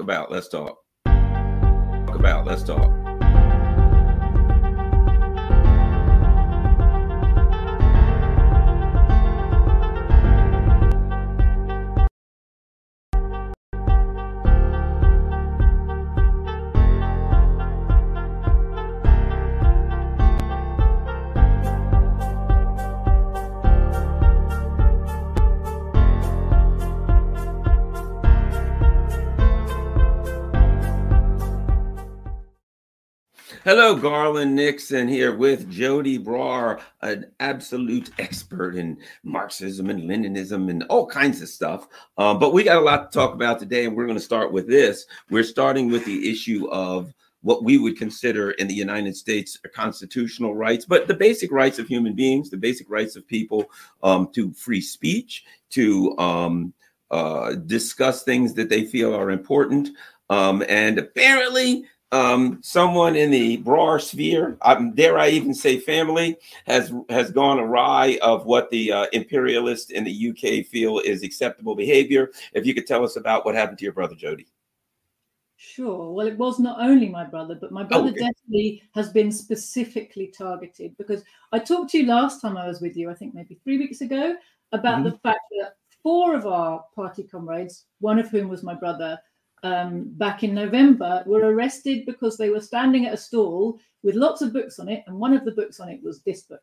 about. Let's talk. Talk about. Let's talk. Hello, Garland Nixon here with Joti Brar, an absolute expert in Marxism and Leninism and all kinds of stuff. Um, but we got a lot to talk about today, and we're going to start with this. We're starting with the issue of what we would consider in the United States constitutional rights, but the basic rights of human beings, the basic rights of people um, to free speech, to um, uh, discuss things that they feel are important. Um, and apparently, um, someone in the broader sphere, um, dare I even say family, has has gone awry of what the uh, imperialists in the UK feel is acceptable behavior. If you could tell us about what happened to your brother Joti. Sure. Well, it was not only my brother, but my brother okay. definitely has been specifically targeted because I talked to you last time I was with you, I think maybe three weeks ago, about mm-hmm. the fact that four of our party comrades, one of whom was my brother, um, back in November were arrested because they were standing at a stall with lots of books on it, and one of the books on it was this book,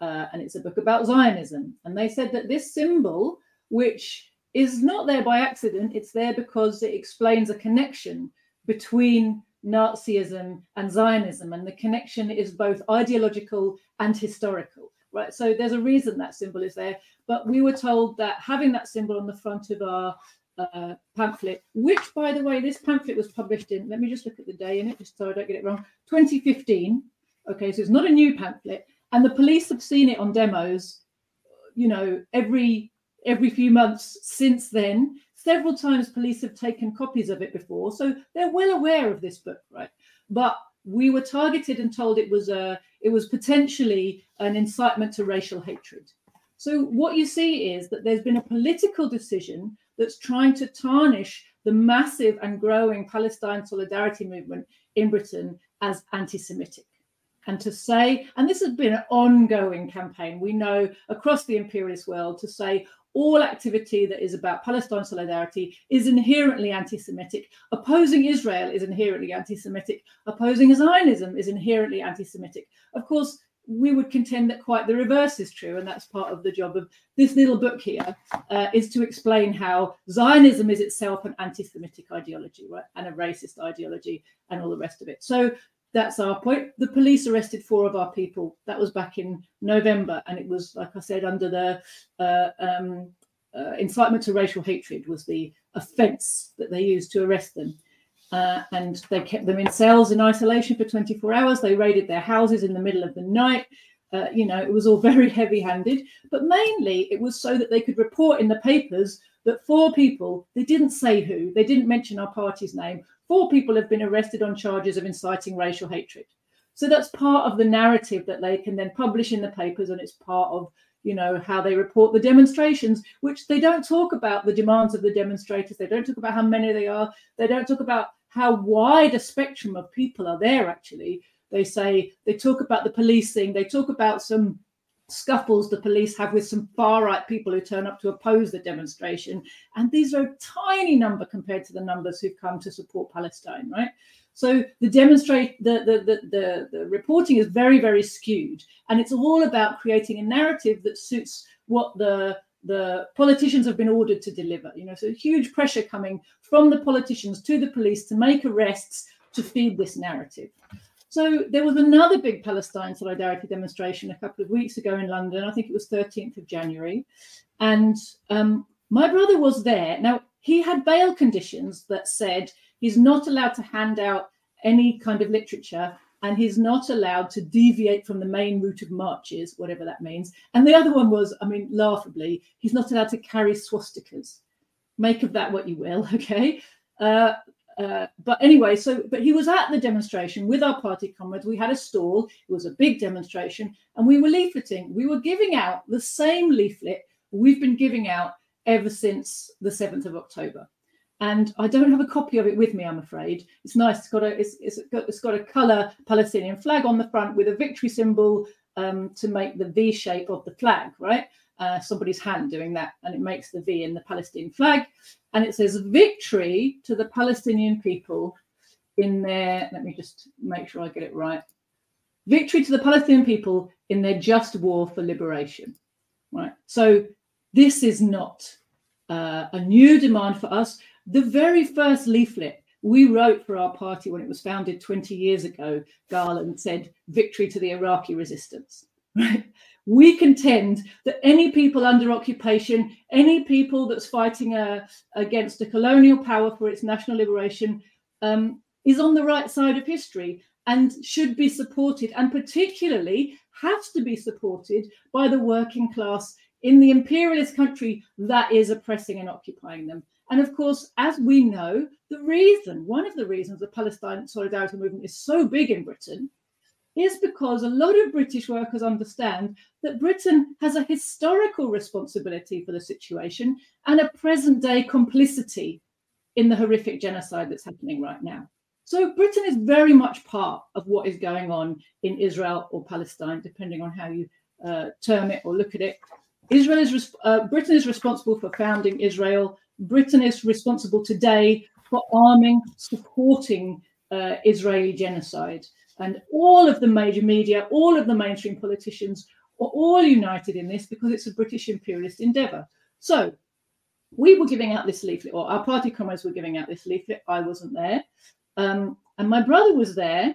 uh, and it's a book about Zionism. And they said that this symbol, which is not there by accident, it's there because it explains a connection between Nazism and Zionism, and the connection is both ideological and historical. Right, so there's a reason that symbol is there, but we were told that having that symbol on the front of our uh, pamphlet, which, by the way, this pamphlet was published in, let me just look at the day in it, just so I don't get it wrong, 2015. Okay, so it's not a new pamphlet. And the police have seen it on demos, you know, every every few months since then. Several times police have taken copies of it before. So they're well aware of this book, right? But we were targeted and told it was a it was potentially an incitement to racial hatred. So what you see is that there's been a political decision that's trying to tarnish the massive and growing Palestine solidarity movement in Britain as anti Semitic. And to say, and this has been an ongoing campaign, we know across the imperialist world, to say all activity that is about Palestine solidarity is inherently anti Semitic. Opposing Israel is inherently anti Semitic. Opposing Zionism is inherently anti Semitic. Of course, we would contend that quite the reverse is true, and that's part of the job of this little book here, uh, is to explain how Zionism is itself an anti-Semitic ideology, right, and a racist ideology, and all the rest of it. So that's our point. The police arrested four of our people. That was back in November, and it was, like I said, under the uh, um, uh, incitement to racial hatred was the offence that they used to arrest them. Uh, and they kept them in cells in isolation for 24 hours. They raided their houses in the middle of the night. Uh, you know, it was all very heavy handed, but mainly it was so that they could report in the papers that four people, they didn't say who, they didn't mention our party's name, four people have been arrested on charges of inciting racial hatred. So that's part of the narrative that they can then publish in the papers, and it's part of you know how they report the demonstrations which they don't talk about the demands of the demonstrators they don't talk about how many they are they don't talk about how wide a spectrum of people are there actually. They say they talk about the policing they talk about some scuffles the police have with some far right people who turn up to oppose the demonstration. And these are a tiny number compared to the numbers who've come to support palestine right? So the demonstrate the, the the the, the reporting is very very skewed. And it's all about creating a narrative that suits what the the politicians have been ordered to deliver. You know, so huge pressure coming from the politicians to the police to make arrests to feed this narrative. So there was another big Palestine solidarity demonstration a couple of weeks ago in London. I think it was 13th of January, and um, my brother was there. Now he had bail conditions that said he's not allowed to hand out any kind of literature and he's not allowed to deviate from the main route of marches, whatever that means. And the other one was, I mean, laughably, he's not allowed to carry swastikas. Make of that what you will, okay? Uh, uh, but anyway, so but he was at the demonstration with our party comrades. We had a stall. It was a big demonstration, and we were leafleting. We were giving out the same leaflet we've been giving out ever since the seventh of October. And I don't have a copy of it with me. I'm afraid it's nice. It's got a it's, it's got it's got a color Palestinian flag on the front with a victory symbol um, to make the V shape of the flag, right? Uh, somebody's hand doing that, and it makes the V in the Palestinian flag, and it says "Victory to the Palestinian people in their." Let me just make sure I get it right. Victory to the Palestinian people in their just war for liberation, right? So this is not uh, a new demand for us. The very first leaflet we wrote for our party when it was founded 20 years ago, Garland said, victory to the Iraqi resistance. Right? We contend that any people under occupation, any people that's fighting a, uh, against a colonial power for its national liberation, um, is on the right side of history and should be supported, and particularly has to be supported by the working class in the imperialist country that is oppressing and occupying them. And of course, as we know, the reason, one of the reasons the Palestine solidarity movement is so big in Britain is because a lot of British workers understand that Britain has a historical responsibility for the situation and a present day complicity in the horrific genocide that's happening right now. So Britain is very much part of what is going on in Israel or Palestine, depending on how you uh, term it or look at it. Israel is uh, Britain is responsible for founding Israel Britain is responsible today for arming, supporting uh, Israeli genocide. And all of the major media, all of the mainstream politicians are all united in this because it's a British imperialist endeavor. So we were giving out this leaflet, or our party comrades were giving out this leaflet. I wasn't there. Um, and my brother was there,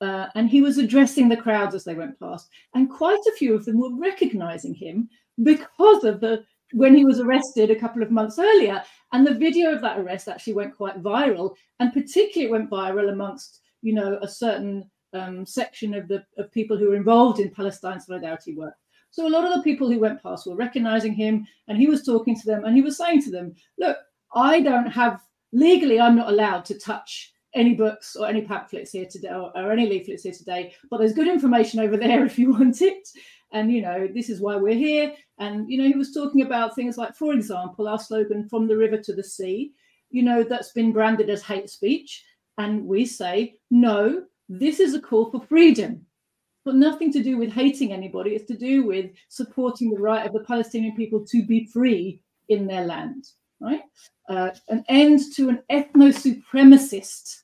uh, and he was addressing the crowds as they went past. And quite a few of them were recognizing him because of the when he was arrested a couple of months earlier. And the video of that arrest actually went quite viral, and particularly went viral amongst, you know, a certain um, section of the of people who were involved in Palestine solidarity work. So a lot of the people who went past were recognizing him, and he was talking to them, and he was saying to them, "Look, I don't have legally, I'm not allowed to touch." any books or any pamphlets here today or, or, any leaflets here today but there's good information over there if you want it and you know this is why we're here. And you know he was talking about things like for example our slogan from the river to the sea you know that's been branded as hate speech. And we say no this is a call for freedom. But nothing to do with hating anybody. It's to do with supporting the right of the palestinian people to be free in their land right? Uh, an end to an ethno-supremacist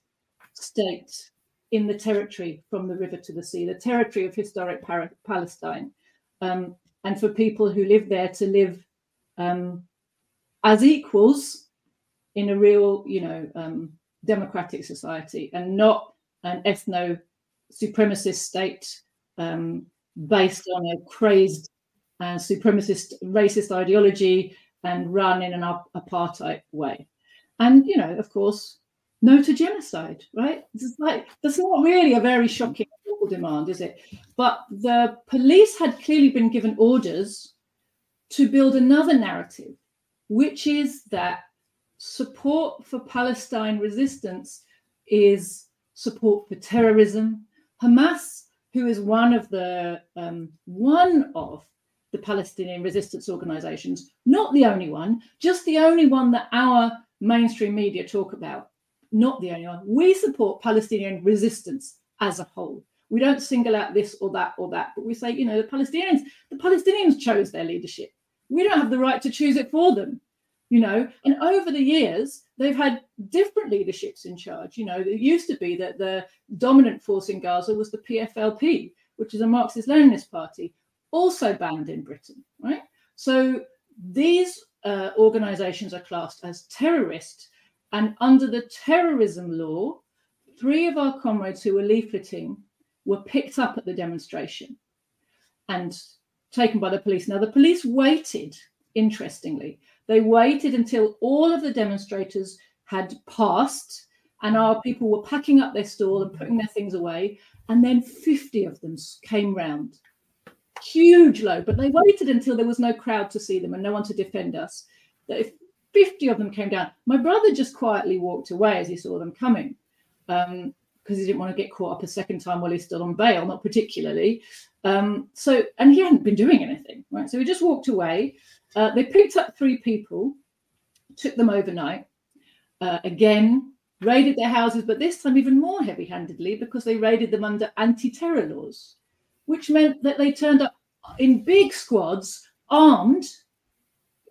state in the territory from the river to the sea, the territory of historic Palestine, um, and for people who live there to live um, as equals in a real, you know, um, democratic society and not an ethno supremacist state um, based on a crazed and supremacist racist ideology and run in an apartheid way. And, you know, of course, no to genocide, right? It's like that's not really a very shocking demand, is it? But the police had clearly been given orders to build another narrative, which is that support for Palestine resistance is support for terrorism. Hamas, who is one of the um, one of the Palestinian resistance organizations, not the only one, just the only one that our mainstream media talk about not the only one. We support Palestinian resistance as a whole. We don't single out this or that or that, but we say, you know, the Palestinians, the Palestinians chose their leadership. We don't have the right to choose it for them, you know. And over the years, they've had different leaderships in charge. You know, it used to be that the dominant force in Gaza was the PFLP, which is a Marxist Leninist party, also banned in Britain, right? So these uh, organizations are classed as terrorist and under the terrorism law, three of our comrades who were leafleting were picked up at the demonstration and taken by the police. Now, the police waited, interestingly, they waited until all of the demonstrators had passed and our people were packing up their stall and putting their things away. And then 50 of them came round. Huge load, but they waited until there was no crowd to see them and no one to defend us. 50 of them came down. My brother just quietly walked away as he saw them coming because um, he didn't want to get caught up a second time while he's still on bail, not particularly. Um, so, and he hadn't been doing anything, right? So he just walked away. Uh, they picked up three people, took them overnight. uh, again raided their houses, but this time even more heavy handedly because they raided them under anti terror laws, which meant that they turned up in big squads, armed,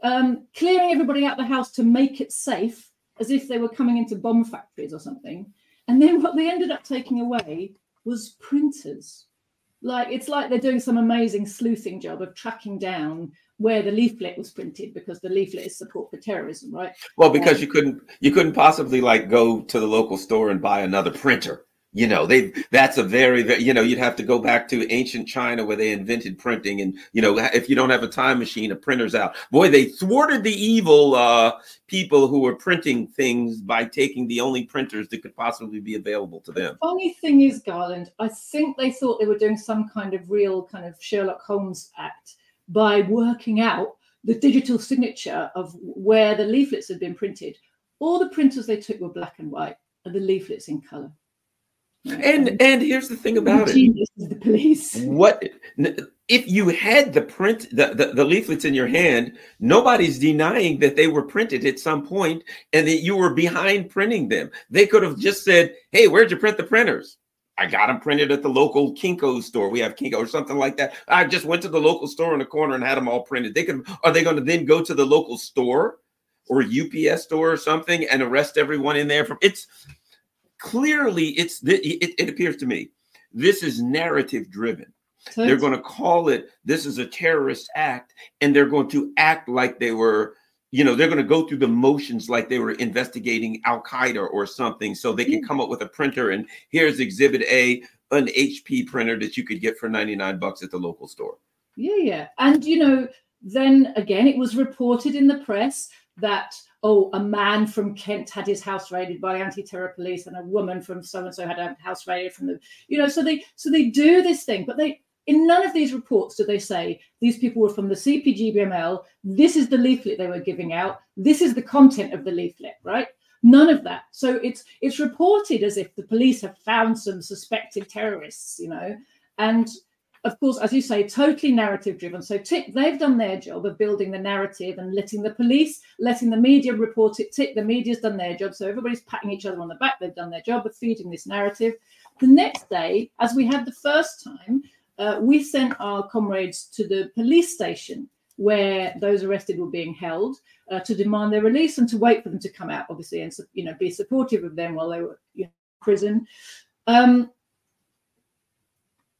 um, clearing everybody out the house to make it safe, as if they were coming into bomb factories or something. And then what they ended up taking away was printers. Like it's like they're doing some amazing sleuthing job of tracking down where the leaflet was printed because the leaflet is support for terrorism, right? Well, because um, you couldn't you couldn't possibly like go to the local store and buy another printer. You know, they that's a very, very you know, you'd have to go back to ancient China where they invented printing and you know, if you don't have a time machine, a printer's out. Boy, they thwarted the evil uh people who were printing things by taking the only printers that could possibly be available to them. The funny thing is, Garland, I think they thought they were doing some kind of real kind of Sherlock Holmes act by working out the digital signature of where the leaflets had been printed. All the printers they took were black and white, and the leaflets in color. And mm-hmm. and here's the thing about it: the police. What if you had the print the, the, the leaflets in your hand? Nobody's denying that they were printed at some point, and that you were behind printing them. They could have just said, "Hey, where'd you print the printers?" I got them printed at the local Kinko store. We have Kinko or something like that. I just went to the local store in the corner and had them all printed. They could are they going to then go to the local store or UPS store or something and arrest everyone in there from it's clearly it's it, it appears to me this is narrative driven. So they're going to call it this is a terrorist act and they're going to act like they were you know they're going to go through the motions like they were investigating Al Qaeda or something, so they can mm. come up with a printer and here's Exhibit A, an HP printer that you could get for ninety nine bucks at the local store. Yeah, yeah, and you know, then again, it was reported in the press that oh, a man from Kent had his house raided by anti-terror police, and a woman from so and so had a house raided from the, you know, so they so they do this thing, but they in none of these reports do they say these people were from the CPGBML. This is the leaflet they were giving out. This is the content of the leaflet, right? None of that. So it's it's reported as if the police have found some suspected terrorists, you know, and of course, as you say, totally narrative driven. So tick, they've done their job of building the narrative and letting the police, letting the media report it. Tick, the media's done their job. So everybody's patting each other on the back. They've done their job of feeding this narrative. The next day, as we had the first time, uh, we sent our comrades to the police station where those arrested were being held uh, to demand their release and to wait for them to come out, obviously, and you know be supportive of them while they were you know, in prison. Um,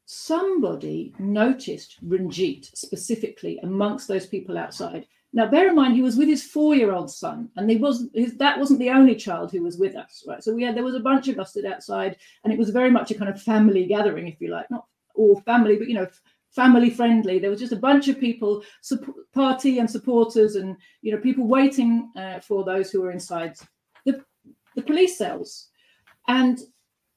somebody noticed Ranjit specifically amongst those people outside. Now, bear in mind, he was with his four-year-old son, and he was his, that wasn't the only child who was with us, right? So we had there was a bunch of us stood outside, and it was very much a kind of family gathering, if you like, not all family, but you know, family friendly. There was just a bunch of people, party and supporters, and you know, people waiting uh, for those who were inside the the police cells. And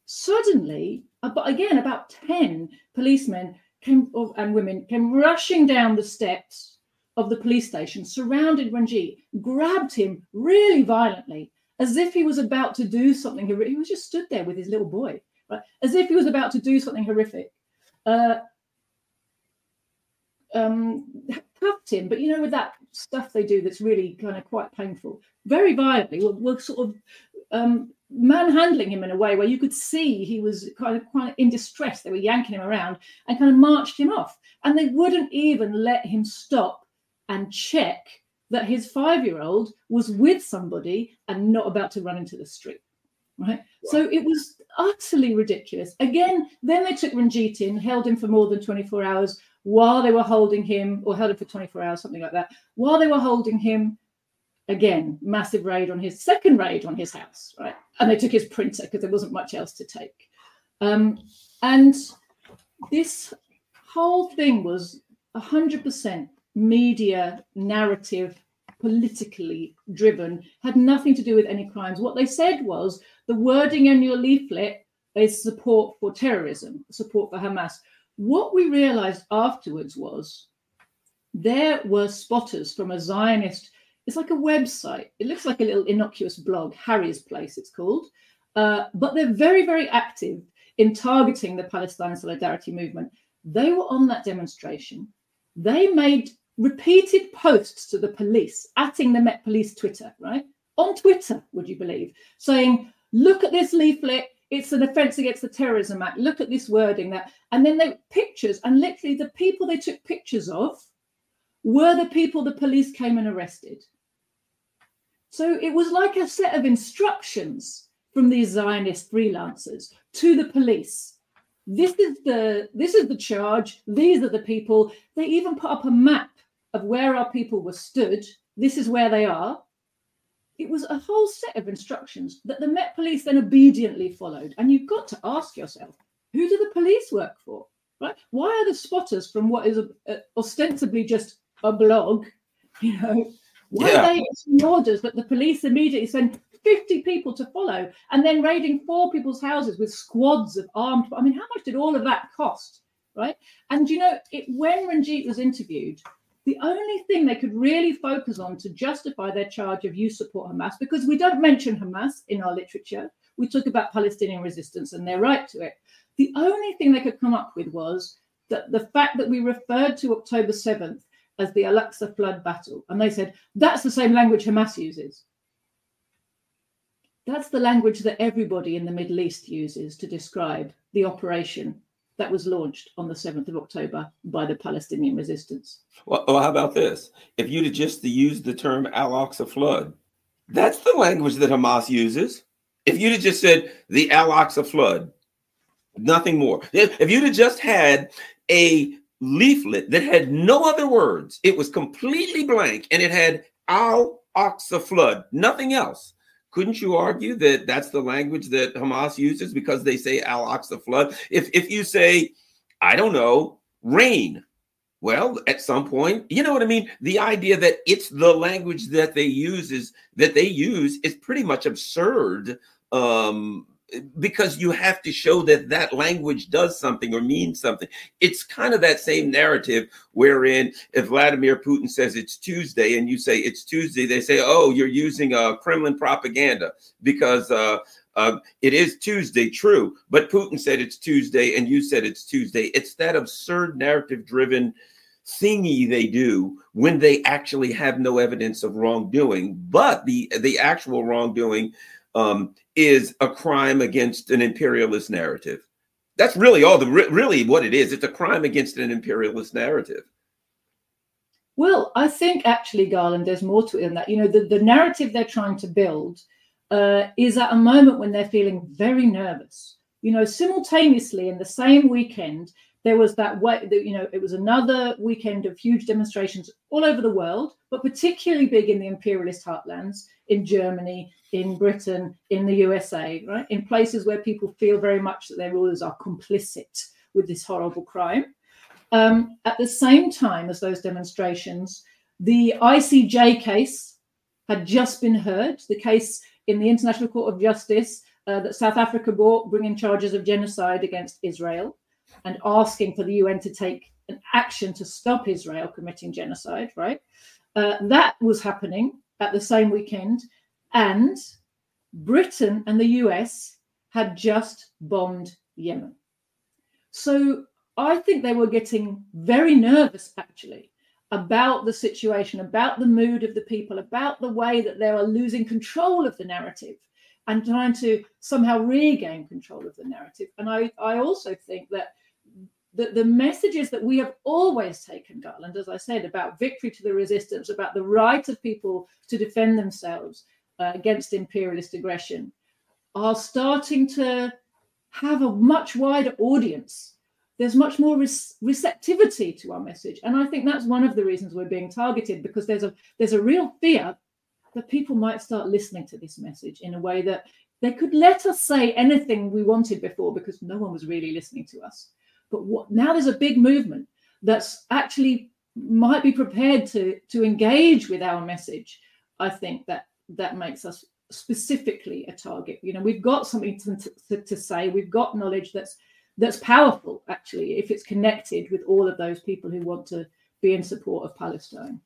suddenly, but again, about ten policemen came and women came rushing down the steps of the police station, surrounded Ranjit, grabbed him really violently, as if he was about to do something. He was just stood there with his little boy, right? as if he was about to do something horrific uh, um, cuffed him, but you know, with that stuff they do that's really kind of quite painful, very violently, were, were sort of um, manhandling him in a way where you could see he was kind of quite in distress. They were yanking him around and kind of marched him off, and they wouldn't even let him stop and check that his five-year-old was with somebody and not about to run into the street right? So it was utterly ridiculous. Again, then they took Ranjit in, held him for more than 24 hours while they were holding him, or held him for 24 hours, something like that. While they were holding him, again, massive raid on his second raid on his house, right? And they took his printer because there wasn't much else to take. Um, and this whole thing was 100% media narrative politically driven, had nothing to do with any crimes. What they said was the wording in your leaflet is support for terrorism, support for Hamas. What we realized afterwards was there were spotters from a Zionist, it's like a website. It looks like a little innocuous blog, Harry's Place, it's called. Uh, but they're very, very active in targeting the Palestine Solidarity Movement. They were on that demonstration. They made repeated posts to the police, atting the Met Police Twitter, right? on Twitter, would you believe, saying, look at this leaflet. It's an offense against the Terrorism Act. Look at this wording that. And then they pictures, and literally the people they took pictures of were the people the police came and arrested. So it was like a set of instructions from these Zionist freelancers to the police. This is the this is the charge. These are the people. They even put up a map of where our people were stood. This is where they are. It was a whole set of instructions that the Met Police then obediently followed. And you've got to ask yourself, who do the police work for? Right? Why are the spotters from what is a, a, ostensibly just a blog, you know, why yeah. are they issuing orders that the police immediately send 50 people to follow and then raiding four people's houses with squads of armed? I mean, how much did all of that cost? Right. And you know, it, when Ranjit was interviewed, the only thing they could really focus on to justify their charge of you support Hamas, because we don't mention Hamas in our literature, we talk about Palestinian resistance and their right to it. The only thing they could come up with was that the fact that we referred to October 7th as the Al Aqsa flood battle. And they said, that's the same language Hamas uses. That's the language that everybody in the Middle East uses to describe the operation that was launched on the 7th of October by the Palestinian resistance. Well, well how about this? If you'd just used the term Al Aqsa flood, that's the language that Hamas uses. If you'd just said the Al Aqsa flood, nothing more. If you'd have just had a leaflet that had no other words. It was completely blank and it had Al Aqsa flood, nothing else. Couldn't you argue that that's the language that Hamas uses because they say Al Aqsa flood? If if you say, I don't know, rain, well, at some point, you know what I mean? The idea that it's the language that they use is that they use is pretty much absurd. Um, because you have to show that that language does something or means something. It's kind of that same narrative wherein if Vladimir Putin says it's Tuesday and you say it's Tuesday, they say, oh, you're using uh, Kremlin propaganda because uh, uh, it is Tuesday, true, but Putin said it's Tuesday and you said it's Tuesday. It's that absurd narrative driven thingy they do when they actually have no evidence of wrongdoing, but the the actual wrongdoing um, is a crime against an imperialist narrative. That's really all the really what it is. It's a crime against an imperialist narrative. Well, I think actually, Garland, there's more to it than that. You know, the, the narrative they're trying to build uh, is at a moment when they're feeling very nervous. You know, simultaneously in the same weekend, there was that way, that you know, it was another weekend of huge demonstrations all over the world, but particularly big in the imperialist heartlands, in Germany, in Britain, in the USA, right? In places where people feel very much that their rulers are complicit with this horrible crime. Um, at the same time as those demonstrations, the ICJ case had just been heard, the case in the International Court of Justice uh, that South Africa brought, bringing charges of genocide against Israel and asking for the UN to take an action to stop Israel committing genocide, right? Uh, that was happening at the same weekend. And Britain and the US had just bombed Yemen. So I think they were getting very nervous, actually, about the situation, about the mood of the people, about the way that they were losing control of the narrative and trying to somehow regain control of the narrative. And I, I also think that the, the messages that we have always taken, Garland, as I said, about victory to the resistance, about the right of people to defend themselves uh, against imperialist aggression, are starting to have a much wider audience. There's much more receptivity to our message, and I think that's one of the reasons we're being targeted because there's a there's a real fear that people might start listening to this message in a way that they could let us say anything we wanted before because no one was really listening to us. But what, now there's a big movement that's actually might be prepared to to engage with our message. I think that that makes us specifically a target. You know, we've got something to, to, to say. We've got knowledge that's that's powerful actually if it's connected with all of those people who want to be in support of Palestine.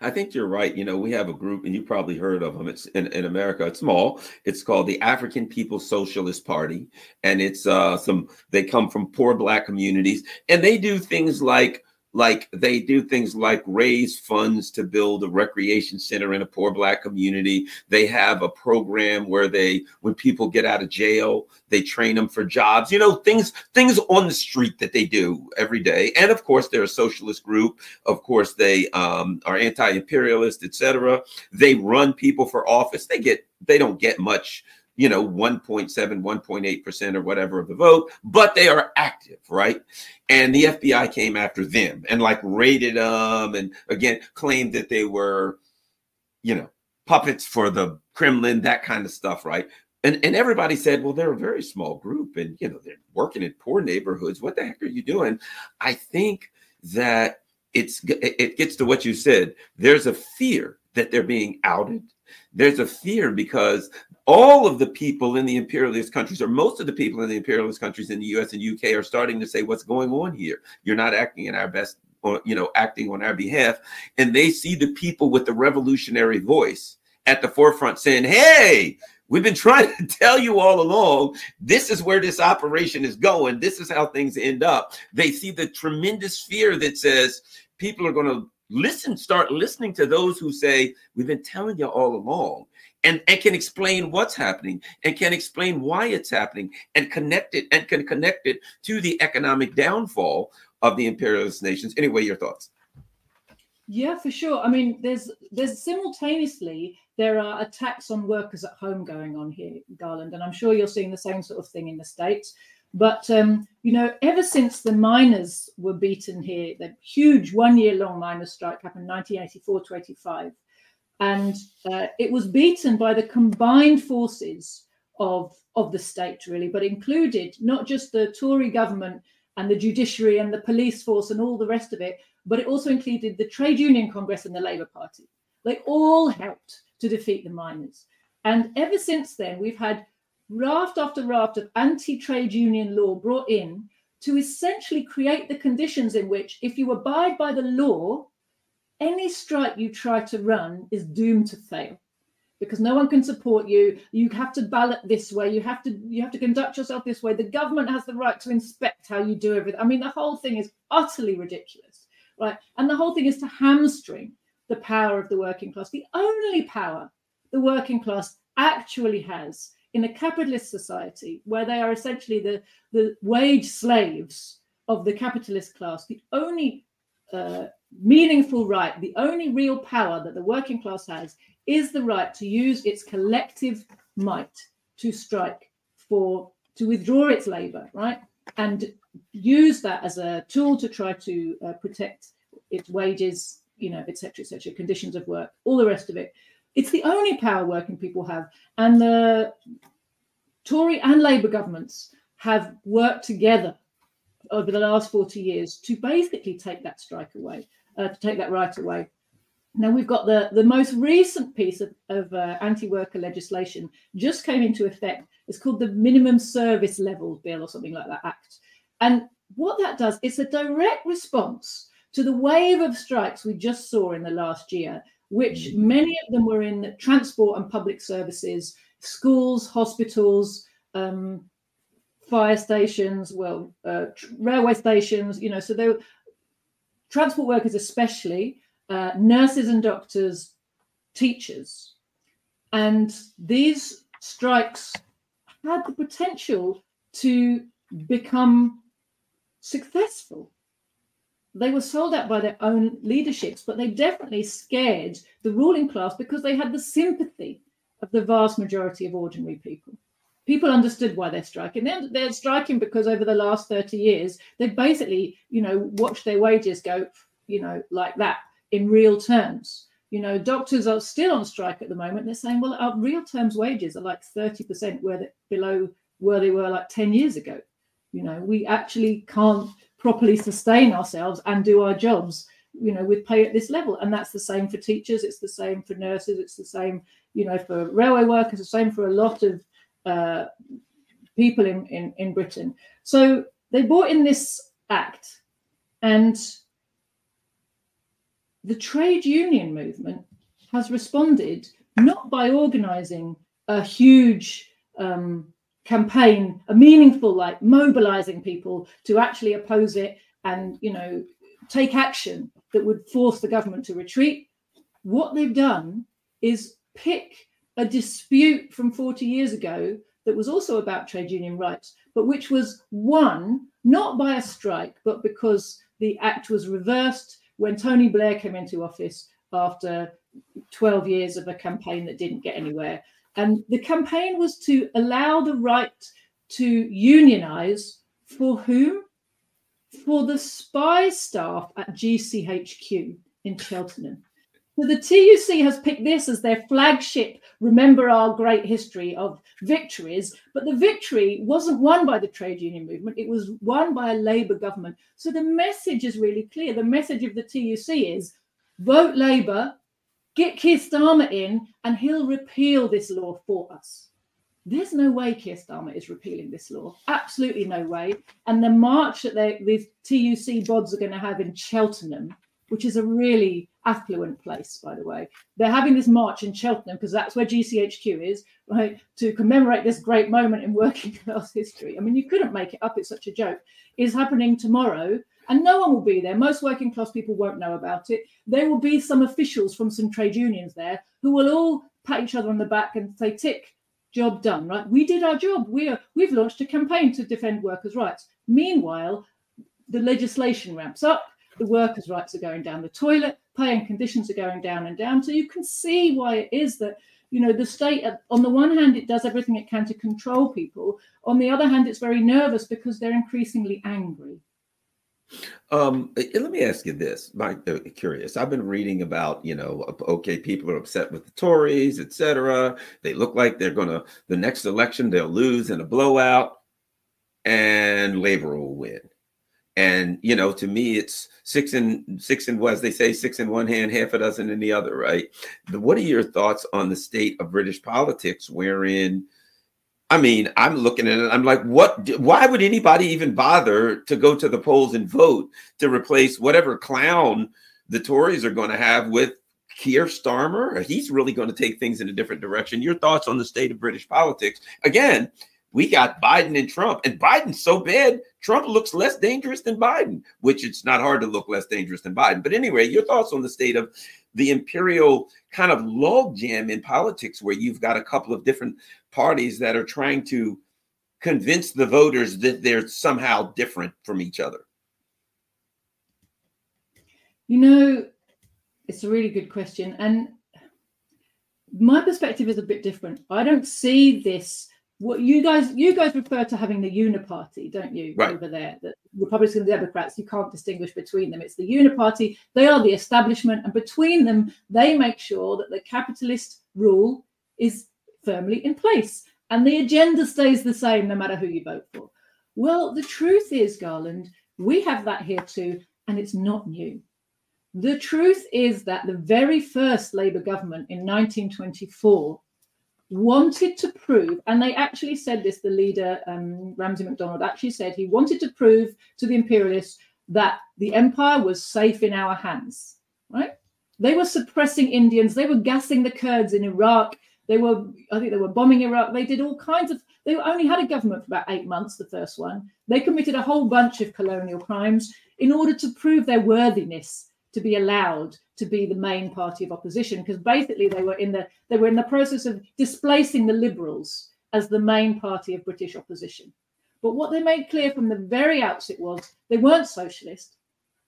I think you're right. You know, we have a group, and you probably heard of them. It's in, in America. It's small. It's called the African People Socialist Party, and it's uh, some. They come from poor black communities, and they do things like like they do things like raise funds to build a recreation center in a poor black community. They have a program where they, when people get out of jail, they train them for jobs. You know, things things on the street that they do every day. And of course, they're a socialist group. Of course, they um, are anti-imperialist, etc. They run people for office. They get they don't get much you know 1.7 1.8% or whatever of the vote but they are active right? And the fbi came after them and like raided them and again claimed that they were you know puppets for the kremlin that kind of stuff right? And, and everybody said well they're a very small group and you know they're working in poor neighborhoods. What the heck are you doing? I think that it's it gets to what you said. There's a fear that they're being outed. There's a fear because all of the people in the imperialist countries, or most of the people in the imperialist countries in the US and UK, are starting to say, What's going on here? You're not acting in our best, or, you know, acting on our behalf. And they see the people with the revolutionary voice at the forefront saying, Hey, We've been trying to tell you all along this is where this operation is going. This is how things end up. They see the tremendous fear that says people are going to listen, start listening to those who say, We've been telling you all along and, and can explain what's happening and can explain why it's happening and connect it and can connect it to the economic downfall of the imperialist nations. Anyway, your thoughts? Yeah, for sure. I mean, there's there's simultaneously there are attacks on workers at home going on here, Garland, and I'm sure you're seeing the same sort of thing in the states. But um, you know, ever since the miners were beaten here, the huge one-year-long miners' strike happened 1984 to 85, and uh, it was beaten by the combined forces of of the state really but included not just the tory government and the judiciary and the police force and all the rest of it but it also included the trade union congress and the labour party. They all helped to defeat the miners. And ever since then we've had raft after raft of anti-trade union law brought in to essentially create the conditions in which if you abide by the law any strike you try to run is doomed to fail because no one can support you. You have to ballot this way. You have to you have to conduct yourself this way. The government has the right to inspect how you do everything. I mean the whole thing is utterly ridiculous right? And the whole thing is to hamstring the power of the working class. The only power the working class actually has in a capitalist society where they are essentially the the wage slaves of the capitalist class the only uh, meaningful right, the only real power that the working class has is the right to use its collective might to strike for to withdraw its labor, right? And use that as a tool to try to uh, protect its wages, you know, etc., etc., conditions of work, all the rest of it. It's the only power working people have, and the Tory and Labour governments have worked together over the last 40 years to basically take that strike away uh, to take that right away. Now we've got the, the most recent piece of, of uh, anti-worker legislation just came into effect. It's called the Minimum Service Levels Bill or something like that Act. And what that does, it's a direct response to the wave of strikes we just saw in the last year, which mm. many of them were in transport and public services, schools, hospitals, um, fire stations, well, uh, railway stations, you know, so they transport workers, especially uh, nurses and doctors, teachers. And these strikes had the potential to become successful. They were sold out by their own leaderships, but they definitely scared the ruling class because they had the sympathy of the vast majority of ordinary people people understood why they're striking. They're, they're striking because over the last 30 years, they've basically, you know, watched their wages go, you know, like that in real terms. You know, doctors are still on strike at the moment. They're saying, well, our real terms wages are like 30% where they, below where they were like 10 years ago. You know, we actually can't properly sustain ourselves and do our jobs, you know, with pay at this level. And that's the same for teachers. It's the same for nurses. It's the same, you know, for railway workers. The same for a lot of uh, people in, in, in Britain. So they brought in this act, and the trade union movement has responded not by organizing a huge um, campaign, a meaningful, like mobilizing people to actually oppose it and, you know, take action that would force the government to retreat. What they've done is pick a dispute from 40 years ago that was also about trade union rights, but which was won not by a strike, but because the act was reversed when Tony Blair came into office after 12 years of a campaign that didn't get anywhere. And the campaign was to allow the right to unionize for whom? For the spy staff at GCHQ in Cheltenham. So the TUC has picked this as their flagship, remember our great history of victories. But the victory wasn't won by the trade union movement, it was won by a Labour government. So the message is really clear. The message of the TUC is vote Labour, get Keir Starmer in, and he'll repeal this law for us. There's no way Keir Starmer is repealing this law. Absolutely no way. And the march that they, these TUC bods are going to have in Cheltenham, which is a really affluent place, by the way. They're having this march in Cheltenham because that's where GCHQ is, right? To commemorate this great moment in working class history. I mean, you couldn't make it up. It's such a joke. Is happening tomorrow, and no one will be there. Most working class people won't know about it. There will be some officials from some trade unions there who will all pat each other on the back and say, "Tick, job done." Right? We did our job. We are. We've launched a campaign to defend workers' rights. Meanwhile, the legislation ramps up the workers' rights are going down the toilet, pay and conditions are going down and down. So you can see why it is that you know the state on the one hand it does everything it can to control people on the other hand it's very nervous because they're increasingly angry um, eh, let me ask you this, Mike. Uh, curious. I've been reading about, you know, okay, people are upset with the Tories, etc. They look like they're gonna the next election they'll lose in a blowout, and Labor will win. And you know, to me, it's six and six and as they say, six in one hand, half a dozen in the other, right? what are your thoughts on the state of British politics, wherein I mean, I'm looking at it. I'm like, what? Why would anybody even bother to go to the polls and vote to replace whatever clown the Tories are going to have with Keir Starmer? He's really going to take things in a different direction. Your thoughts on the state of British politics? Again, we got Biden and Trump, and Biden's so bad, Trump looks less dangerous than Biden, which it's not hard to look less dangerous than Biden. But anyway, your thoughts on the state of the imperial kind of logjam in politics, where you've got a couple of different parties that are trying to convince the voters that they're somehow different from each other? You know, it's a really good question. And my perspective is a bit different. I don't see this what you guys you guys refer to having the uniparty don't you right. over there? The republicans and democrats you can't distinguish between them. It's the uniparty. They are the establishment and between them they make sure that the capitalist rule is firmly in place and the agenda stays the same no matter who you vote for. Well the truth is garland we have that here too and it's not new. The truth is that the very first labour government in 1924 wanted to prove, and they actually said this, the leader, um, Ramsay MacDonald, actually said he wanted to prove to the imperialists that the empire was safe in our hands, right? They were suppressing Indians, they were gassing the Kurds in Iraq, they were, I think they were bombing Iraq, they did all kinds of, they only had a government for about eight months, the first one. They committed a whole bunch of colonial crimes in order to prove their worthiness to be allowed to be the main party of opposition because basically they were in the they were in the process of displacing the liberals as the main party of British opposition. But what they made clear from the very outset was they weren't socialist,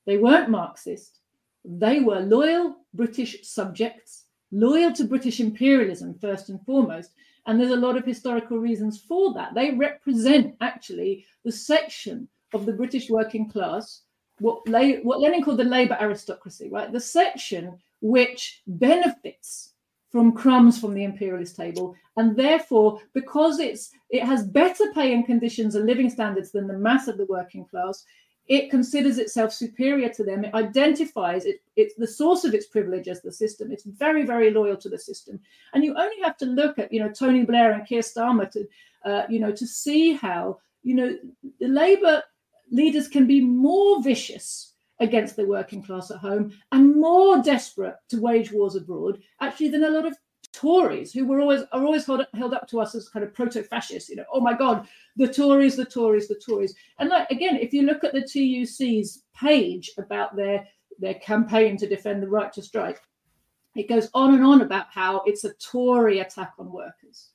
they weren't Marxist, they were loyal British subjects, loyal to British imperialism first and foremost. And there's a lot of historical reasons for that. They represent actually the section of the British working class what, what Lenin called the labor aristocracy, right? The section which benefits from crumbs from the imperialist table, and therefore, because it's it has better pay and conditions and living standards than the mass of the working class, it considers itself superior to them. It identifies it, it's the source of its privilege as the system. It's very, very loyal to the system. And you only have to look at, you know, Tony Blair and Keir Starmer to, uh, you know, to see how, you know, the Labour leaders can be more vicious against the working class at home and more desperate to wage wars abroad, actually, than a lot of Tories, who were always are always held, held up to us as kind of proto-fascists. You know, oh my God, the Tories, the Tories, the Tories. And like again, if you look at the TUC's page about their their campaign to defend the right to strike, it goes on and on about how it's a Tory attack on workers.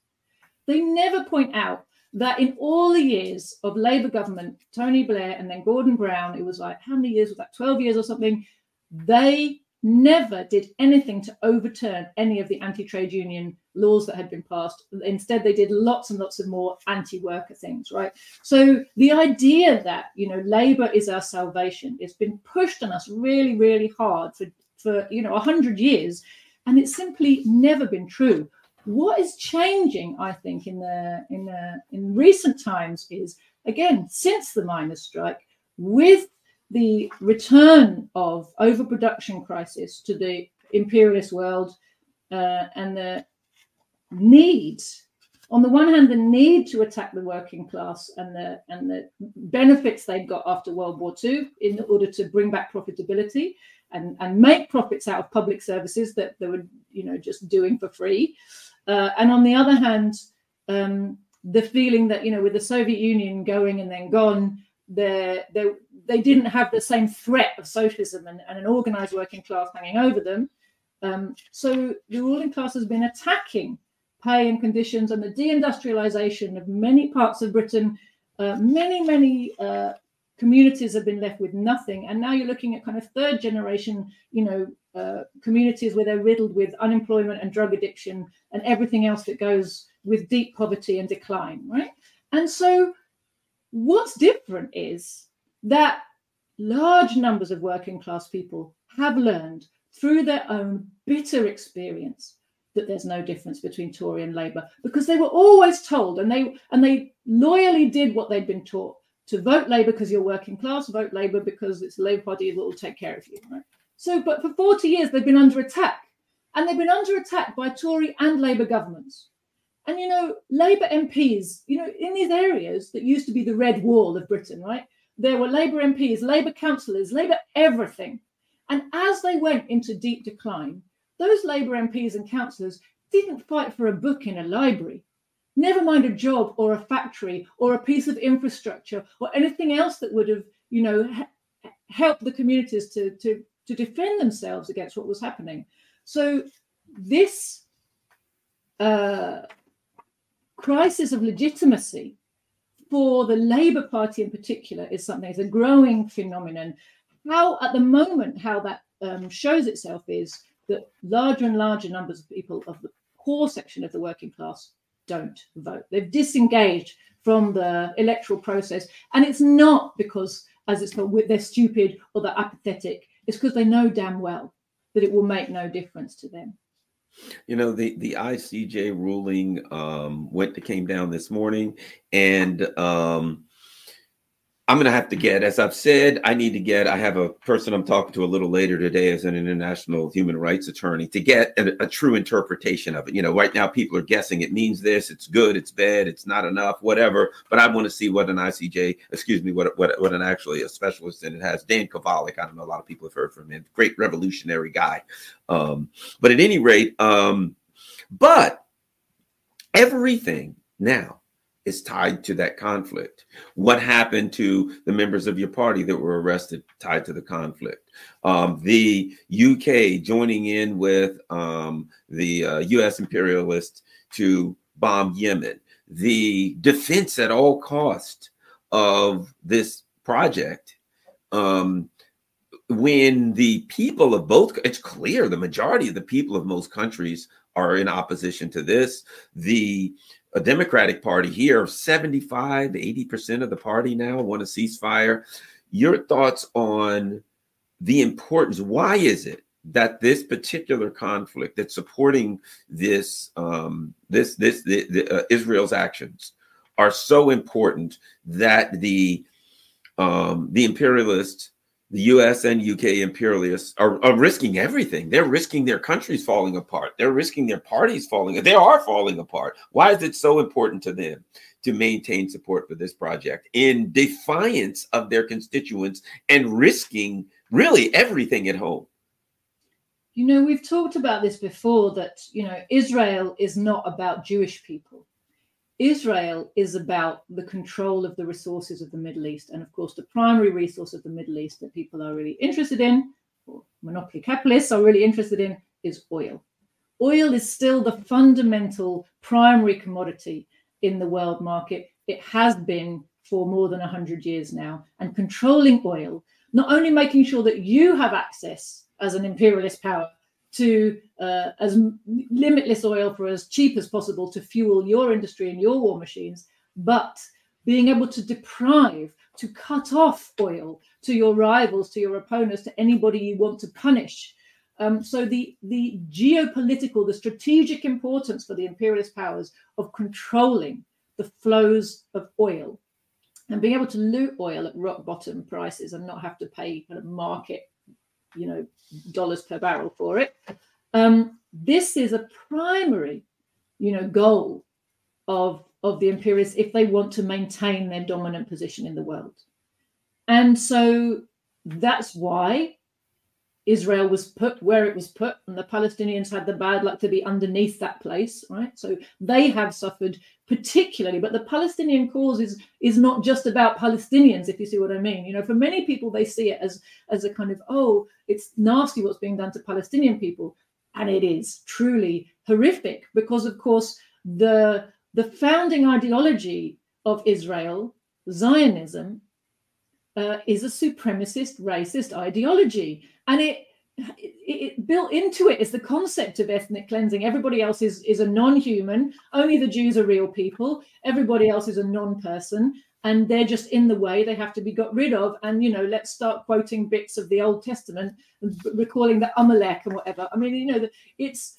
They never point out that in all the years of Labour government, Tony Blair and then Gordon Brown, it was like how many years was that? 12 years or something. They never did anything to overturn any of the anti-trade union laws that had been passed instead they did lots and lots of more anti-worker things right so the idea that you know labor is our salvation it's been pushed on us really really hard for for you know 100 years and it's simply never been true what is changing i think in the in the in recent times is again since the miners strike with the return of overproduction crisis to the imperialist world uh, and the need on the one hand the need to attack the working class and the and the benefits they got after world war ii in order to bring back profitability and and make profits out of public services that they were you know just doing for free uh, and on the other hand um, the feeling that you know with the soviet union going and then gone they they didn't have the same threat of socialism and, and an organized working class hanging over them. Um, so the ruling class has been attacking pay and conditions and the deindustrialization of many parts of Britain. Uh, many, many uh, communities have been left with nothing. And now you're looking at kind of third generation, you know, uh, communities where they're riddled with unemployment and drug addiction and everything else that goes with deep poverty and decline, right? And so What's different is that large numbers of working class people have learned through their own bitter experience that there's no difference between Tory and Labour because they were always told and they and they loyally did what they'd been taught to vote Labour because you're working class, vote Labour because it's the Labour Party that will take care of you. Right? So, but for 40 years they've been under attack, and they've been under attack by Tory and Labour governments. And you know, Labour MPs, you know, in these areas that used to be the red wall of Britain, right? There were Labour MPs, Labour councillors, Labour everything. And as they went into deep decline, those Labour MPs and councillors didn't fight for a book in a library, never mind a job or a factory or a piece of infrastructure or anything else that would have, you know, helped the communities to, to, to defend themselves against what was happening. So this uh, crisis of legitimacy for the Labour Party in particular is something, it's a growing phenomenon. How, at the moment, how that um, shows itself is that larger and larger numbers of people of the core section of the working class don't vote. They've disengaged from the electoral process. And it's not because, as it's called, they're stupid or they're apathetic. It's because they know damn well that it will make no difference to them. You know, the the ICJ ruling um, went to came down this morning, and um, I'm going to have to get, as I've said, I need to get. I have a person I'm talking to a little later today as an international human rights attorney to get a, a, true interpretation of it. You know, right now people are guessing it means this, it's good, it's bad, it's not enough, whatever. But I want to see what an ICJ, excuse me, what what what an actually a specialist in it has. Dan Kovalik, I don't know, a lot of people have heard from him. Great revolutionary guy. Um, but at any rate, um, but everything now is tied to that conflict. What happened to the members of your party that were arrested tied to the conflict? Um, the UK joining in with um, the uh, US imperialists to bomb Yemen. The defense at all cost of this project. Um, when the people of both, it's clear the majority of the people of most countries are in opposition to this. The a Democratic Party here, 75 to 80% of the party now want a ceasefire. Your thoughts on the importance? Why is it that this particular conflict that's supporting this um, this this the, the, uh, Israel's actions are so important that the um, the imperialists the US and UK imperialists are, are, risking everything. They're risking their countries falling apart. They're risking their parties falling. They are falling apart. Why is it so important to them to maintain support for this project in defiance of their constituents and risking really everything at home? you know, we've talked about this before that, you know, Israel is not about Jewish people. Israel is about the control of the resources of the Middle East. And of course, the primary resource of the Middle East that people are really interested in, or monopoly capitalists are really interested in, is oil. Oil is still the fundamental primary commodity in the world market. It has been for more than 100 years now. And controlling oil, not only making sure that you have access as an imperialist power to uh, as limitless oil for as cheap as possible to fuel your industry and your war machines, but being able to deprive, to cut off oil to your rivals, to your opponents, to anybody you want to punish. Um, so the the geopolitical, the strategic importance for the imperialist powers of controlling the flows of oil and being able to loot oil at rock bottom prices and not have to pay kind of market you know dollars per barrel for it. Um, this is a primary, you know, goal of of the imperialists if they want to maintain their dominant position in the world. And so that's why Israel was put where it was put, and the Palestinians had the bad luck to be underneath that place, right? So they have suffered particularly, but the Palestinian cause is is not just about Palestinians, if you see what I mean. You know, for many people, they see it as as a kind of oh, it's nasty what's being done to Palestinian people, and it is truly horrific because, of course, the the founding ideology of Israel, Zionism, uh, is a supremacist, racist ideology, and it, it, it, built into it is the concept of ethnic cleansing. Everybody else is is a non-human. Only the Jews are real people. Everybody else is a non-person, and they're just in the way. They have to be got rid of. And you know, let's start quoting bits of the Old Testament, and recalling the Amalek and whatever. I mean, you know, it's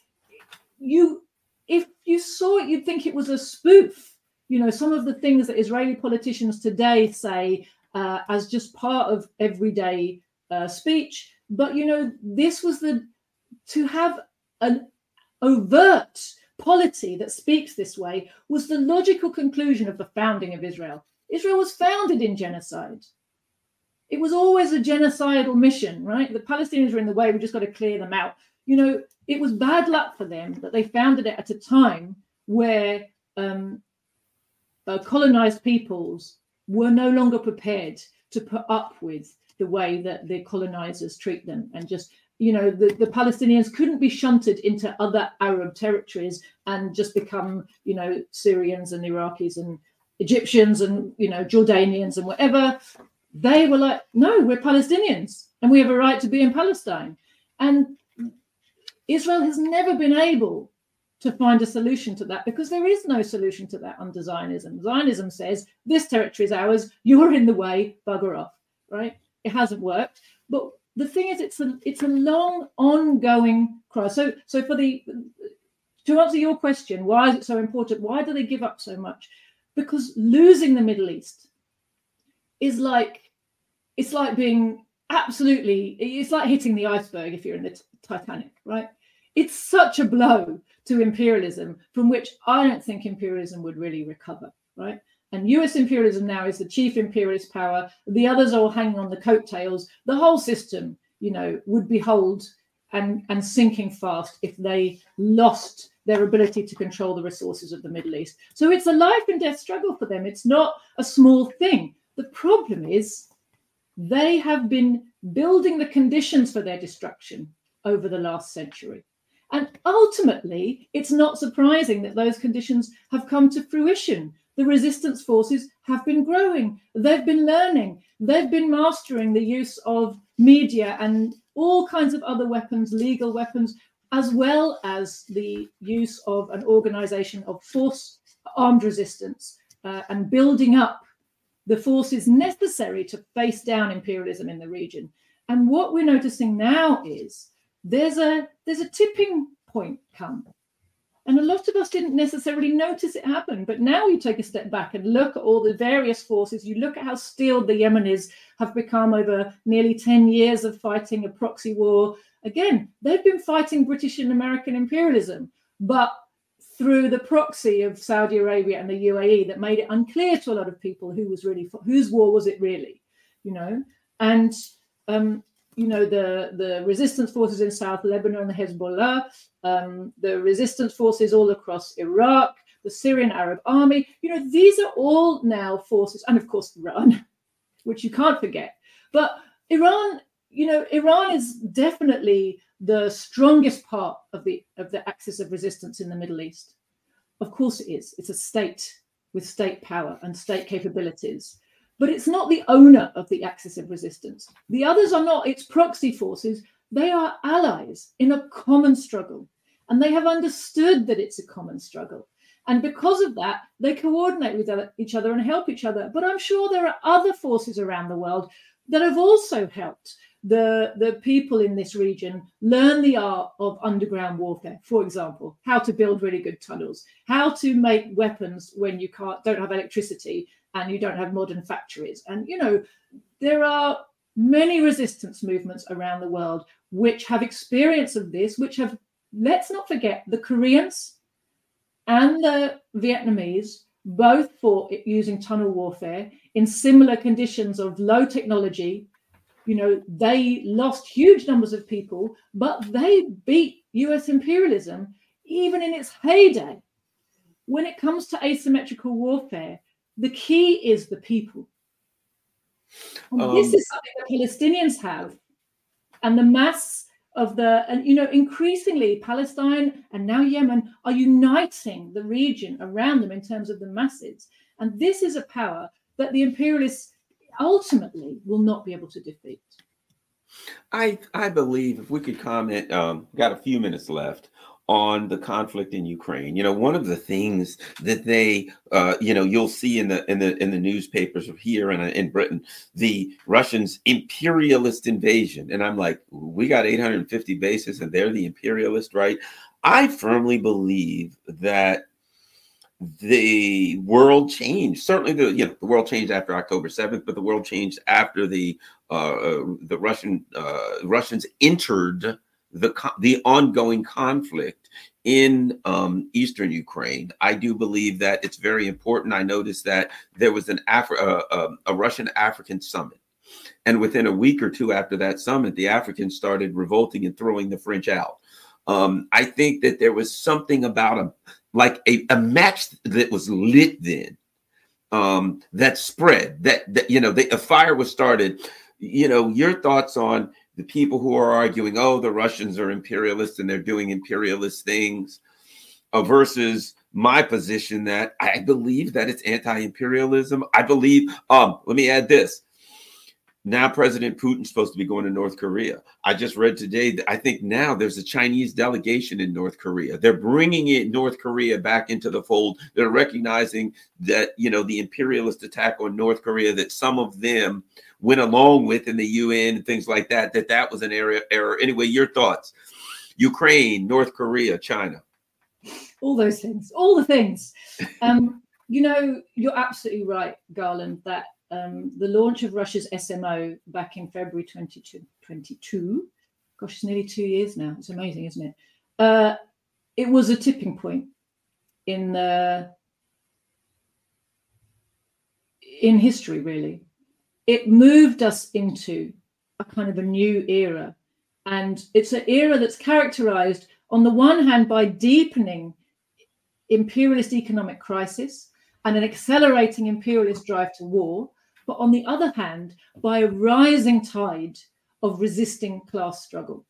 you. If you saw it, you'd think it was a spoof. You know, some of the things that Israeli politicians today say uh, as just part of everyday uh, speech. But you know, this was the to have an overt polity that speaks this way was the logical conclusion of the founding of Israel. Israel was founded in genocide. It was always a genocidal mission, right? The Palestinians are in the way. We just got to clear them out. You know, it was bad luck for them that they founded it at a time where um, uh, colonized peoples were no longer prepared to put up with the way that the colonizers treat them and just you know the, the palestinians couldn't be shunted into other arab territories and just become you know syrians and iraqis and egyptians and you know jordanians and whatever. They were like no we're palestinians and we have a right to be in palestine. And israel has never been able to find a solution to that because there is no solution to that under Zionism. Zionism says this territory is ours, you're in the way, bugger off, right? It hasn't worked. But the thing is, it's a it's a long ongoing cry. So so for the to answer your question, why is it so important? Why do they give up so much? Because losing the Middle East is like it's like being absolutely it's like hitting the iceberg if you're in the Titanic, right? It's such a blow to imperialism from which I don't think imperialism would really recover, right? And US imperialism now is the chief imperialist power. The others are all hanging on the coattails. The whole system, you know, would be holed and, and sinking fast if they lost their ability to control the resources of the Middle East. So it's a life and death struggle for them. It's not a small thing. The problem is they have been building the conditions for their destruction over the last century. And ultimately, it's not surprising that those conditions have come to fruition. The resistance forces have been growing, they've been learning, they've been mastering the use of media and all kinds of other weapons, legal weapons, as well as the use of an organization of force armed resistance uh, and building up the forces necessary to face down imperialism in the region. And what we're noticing now is there's a there's a tipping point come. And a lot of us didn't necessarily notice it happen but now you take a step back and look at all the various forces. You look at how steeled the yemenis have become over nearly 10 years of fighting a proxy war. Again they've been fighting british and american imperialism but through the proxy of saudi arabia and the uae that made it unclear to a lot of people who was really whose war was it really you know? And um, you know the the resistance forces in South Lebanon, the Hezbollah, um, the resistance forces all across Iraq, the Syrian Arab Army. You know these are all now forces, and of course Iran, which you can't forget. But Iran, you know, Iran is definitely the strongest part of the of the axis of resistance in the Middle East. Of course, it is. It's a state with state power and state capabilities but it's not the owner of the axis of resistance. The others are not its proxy forces, they are allies in a common struggle. And they have understood that it's a common struggle. And because of that, they coordinate with each other and help each other. But I'm sure there are other forces around the world that have also helped the, the people in this region learn the art of underground warfare. For example, how to build really good tunnels, how to make weapons when you can't don't have electricity, and you don't have modern factories. And, you know, there are many resistance movements around the world which have experience of this, which have, let's not forget, the Koreans and the Vietnamese both fought using tunnel warfare in similar conditions of low technology. You know, they lost huge numbers of people, but they beat US imperialism even in its heyday. When it comes to asymmetrical warfare, the key is the people. Um, this is something that Palestinians have. And the mass of the, and you know, increasingly Palestine and now Yemen are uniting the region around them in terms of the masses. And this is a power that the imperialists ultimately will not be able to defeat. I I believe if we could comment, um, got a few minutes left on the conflict in Ukraine. You know, one of the things that they, uh, you know, you'll see in the in the in the newspapers here and in Britain, the Russians' imperialist invasion, and I'm like, we got 850 bases, and they're the imperialist, right? I firmly believe that the world changed. Certainly, the you know the world changed after October seventh, but the world changed after the uh, uh the Russian uh, Russians entered the the ongoing conflict in um, eastern Ukraine. I do believe that it's very important. I noticed that there was an Afri- uh, uh, a Russian African summit, and within a week or two after that summit, the Africans started revolting and throwing the French out. Um, I think that there was something about a like a, a match that was lit then um, that spread that that you know the, a fire was started. You know your thoughts on the people who are arguing, oh, the Russians are imperialists and they're doing imperialist things, uh, versus my position that I believe that it's anti-imperialism. I believe. Um, let me add this. Now President Putin's supposed to be going to North Korea. I just read today that I think now there's a Chinese delegation in North Korea. They're bringing it North Korea back into the fold. They're recognizing that you know the imperialist attack on North Korea that some of them went along with in the UN and things like that, that that was an area error. Anyway, your thoughts. Ukraine, North Korea, China. All those things, all the things. Um, you know, you're absolutely right, Garland, that um, the launch of Russia's SMO back in February 2022, gosh, it's nearly two years now. It's amazing, isn't it? Uh, it was a tipping point in the in history, really it moved us into a kind of a new era. And it's an era that's characterized, on the one hand, by deepening imperialist economic crisis and an accelerating imperialist drive to war, but on the other hand, by a rising tide of resisting class struggle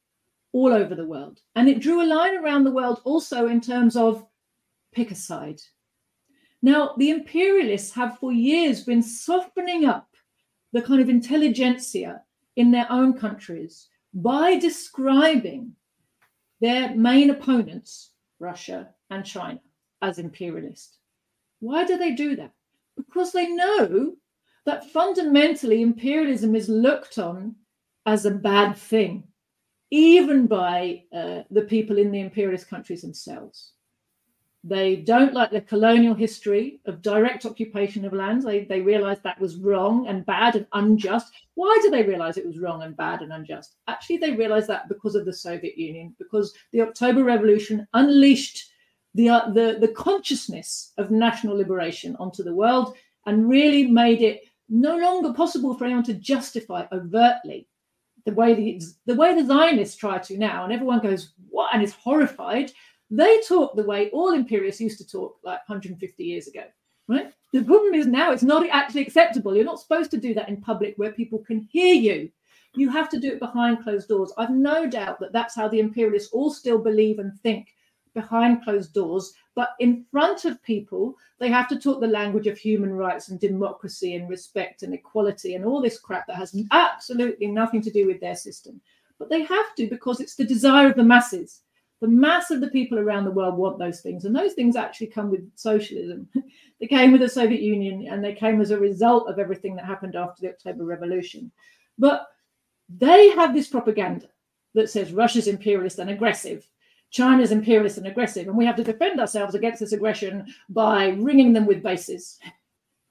all over the world. And it drew a line around the world also in terms of pick a side. Now, the imperialists have for years been softening up the kind of intelligentsia in their own countries by describing their main opponents, Russia and China, as imperialist. Why do they do that? Because they know that fundamentally imperialism is looked on as a bad thing, even by uh, the people in the imperialist countries themselves. They don't like the colonial history of direct occupation of lands. They, they realized that was wrong and bad and unjust. Why do they realize it was wrong and bad and unjust? Actually, they realize that because of the Soviet Union, because the October Revolution unleashed the, uh, the, the consciousness of national liberation onto the world and really made it no longer possible for anyone to justify overtly the way the, the way the Zionists try to now, and everyone goes, what, and is horrified. They talk the way all imperialists used to talk like 150 years ago, right? The problem is now it's not actually acceptable. You're not supposed to do that in public where people can hear you. You have to do it behind closed doors. I've no doubt that that's how the imperialists all still believe and think behind closed doors. But in front of people, they have to talk the language of human rights and democracy and respect and equality and all this crap that has absolutely nothing to do with their system. But they have to because it's the desire of the masses. The mass of the people around the world want those things. And those things actually come with socialism. they came with the Soviet Union and they came as a result of everything that happened after the October Revolution. But they have this propaganda that says Russia's imperialist and aggressive China's imperialist and aggressive, and we have to defend ourselves against this aggression by ringing them with bases.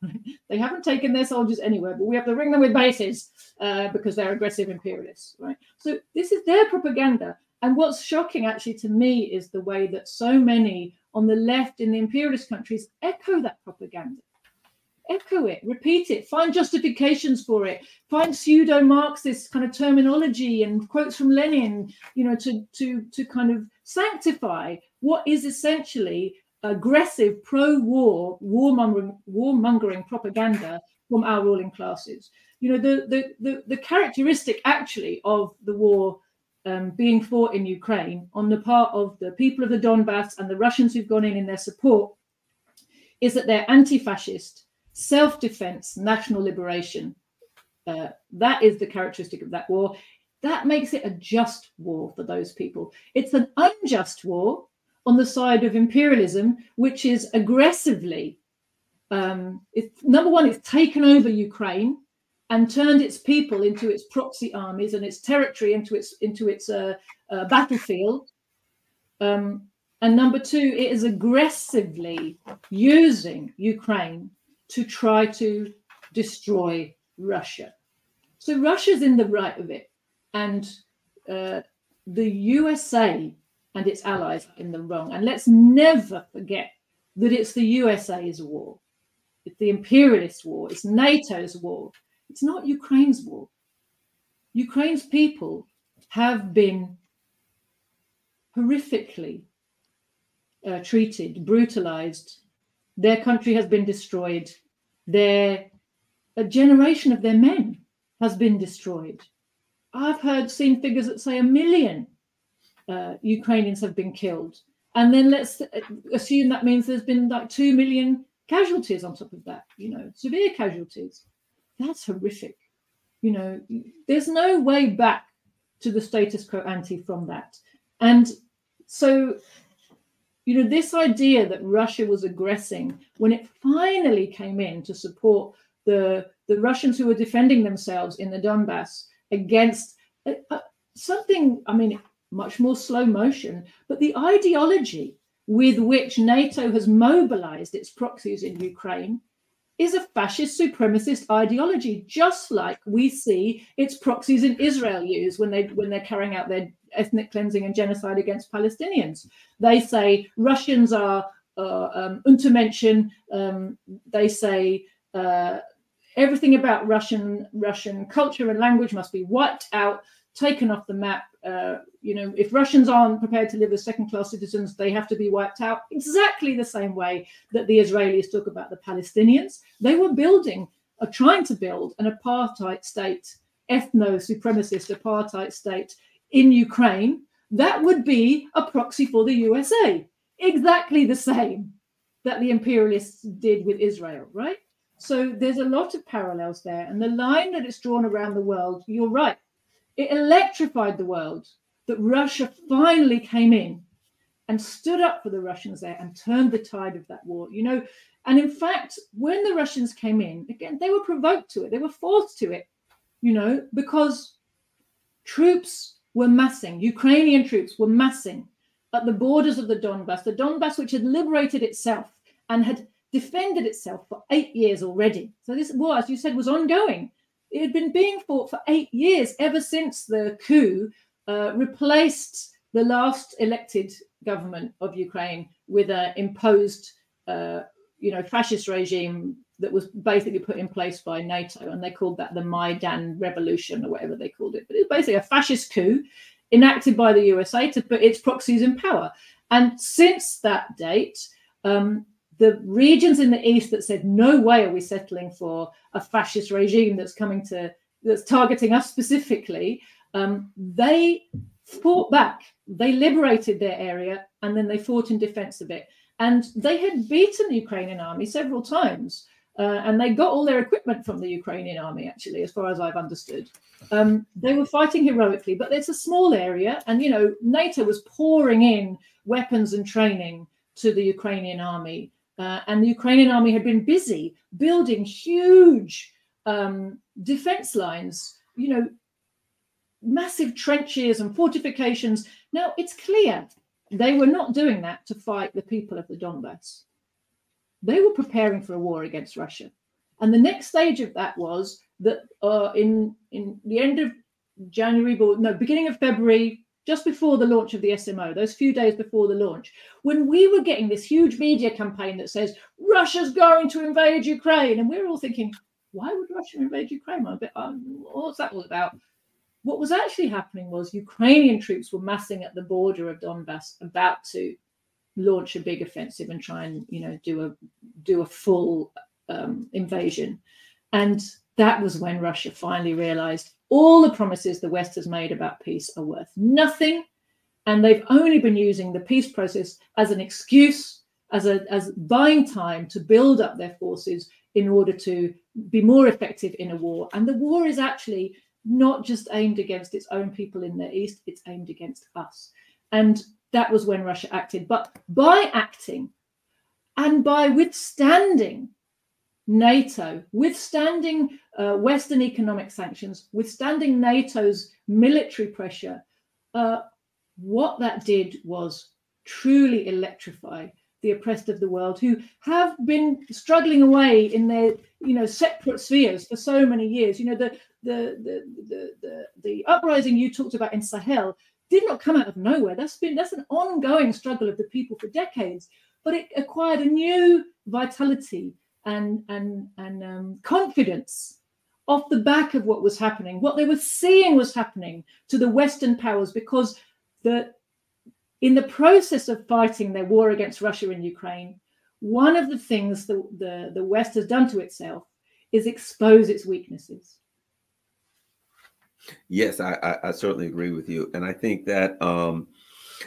they haven't taken their soldiers anywhere, but we have to ring them with bases uh, because they're aggressive imperialists, right? So this is their propaganda. And what's shocking actually to me is the way that so many on the left in the imperialist countries echo that propaganda echo it, repeat it, find justifications for it, find pseudo-Marxist kind of terminology and quotes from Lenin, you know, to to to kind of sanctify what is essentially aggressive pro-war, warmongering, warmongering propaganda from our ruling classes. You know, the the the, the characteristic actually of the war um, being fought in Ukraine on the part of the people of the Donbass and the Russians who've gone in in their support is that they're anti-fascist self defense, national liberation. Uh, that is the characteristic of that war. That makes it a just war for those people. It's an unjust war on the side of imperialism, which is aggressively, um, number one, it's taken over Ukraine and turned its people into its proxy armies and its territory into its into its uh, uh, battlefield. Um, and number two, it is aggressively using Ukraine to try to destroy Russia. So Russia's in the right of it, and uh, the USA and its allies are in the wrong. And let's never forget that it's the USA's war, it's the imperialist war, it's NATO's war. It's not Ukraine's war. Ukraine's people have been horrifically uh, treated, brutalized. Their country has been destroyed their a generation of their men has been destroyed. I've heard seen figures that say a million uh, Ukrainians have been killed, and then let's assume that means there's been like two million casualties on top of that. You know, severe casualties. That's horrific. You know, there's no way back to the status quo ante from that, and so you know, this idea that Russia was aggressing when it finally came in to support the, the Russians who were defending themselves in the Donbass against uh, uh, something, I mean, much more slow motion, but the ideology with which NATO has mobilized its proxies in Ukraine is a fascist supremacist ideology, just like we see its proxies in Israel use when they when they're carrying out their ethnic cleansing and genocide against Palestinians. They say Russians are uh, um, Untermenschen. Um, they say uh, everything about Russian Russian culture and language must be wiped out, taken off the map. Uh, you know, if Russians aren't prepared to live as second-class citizens, they have to be wiped out. Exactly the same way that the Israelis talk about the Palestinians. They were building, or trying to build, an apartheid state, ethno-supremacist apartheid state in Ukraine, that would be a proxy for the USA. Exactly the same that the imperialists did with Israel, right? So there's a lot of parallels there. And the line that it's drawn around the world, you're right, it electrified the world that Russia finally came in and stood up for the Russians there and turned the tide of that war. You know, and in fact, when the Russians came in, again, they were provoked to it, they were forced to it, you know, because troops were massing, Ukrainian troops were massing at the borders of the Donbass, the Donbass which had liberated itself and had defended itself for eight years already. So this war, as you said, was ongoing. It had been being fought for eight years, ever since the coup uh, replaced the last elected government of Ukraine with an imposed, uh, you know, fascist regime that was basically put in place by NATO, and they called that the Maidan Revolution or whatever they called it. But it's basically a fascist coup enacted by the USA to put its proxies in power. And since that date, um, the regions in the east that said no way are we settling for a fascist regime that's coming to that's targeting us specifically, um, they fought back. They liberated their area and then they fought in defense of it. And they had beaten the Ukrainian army several times. Uh, and they got all their equipment from the Ukrainian army, actually, as far as I've understood. Um, they were fighting heroically, but it's a small area. And, you know, NATO was pouring in weapons and training to the Ukrainian army. Uh, and the Ukrainian army had been busy building huge um, defense lines, you know, massive trenches and fortifications. Now, it's clear they were not doing that to fight the people of the Donbass. They were preparing for a war against Russia. And the next stage of that was that uh, in, in the end of January, no, beginning of February, just before the launch of the SMO, those few days before the launch, when we were getting this huge media campaign that says Russia's going to invade Ukraine, and we we're all thinking, why would Russia invade Ukraine? I'm a bit, um, what's that all about? What was actually happening was Ukrainian troops were massing at the border of Donbass, about to launch a big offensive and try and you know do a do a full um, invasion, and that was when Russia finally realized all the promises the West has made about peace are worth nothing. And they've only been using the peace process as an excuse, as, a, as buying time to build up their forces in order to be more effective in a war. And the war is actually not just aimed against its own people in the East, it's aimed against us. And that was when Russia acted. But by acting and by withstanding NATO, withstanding uh, Western economic sanctions, withstanding NATO's military pressure, uh, what that did was truly electrify the oppressed of the world who have been struggling away in their you know separate spheres for so many years. You know the the the the the, the uprising you talked about in sahel did not come out of nowhere. That's been that's an ongoing struggle of the people for decades but it acquired a new vitality and and and um, confidence off the back of what was happening. What they were seeing was happening to the Western powers because the in the process of fighting their war against Russia in Ukraine, one of the things the, the, the West has done to itself is expose its weaknesses. Yes, I, I, I certainly agree with you. And I think that um,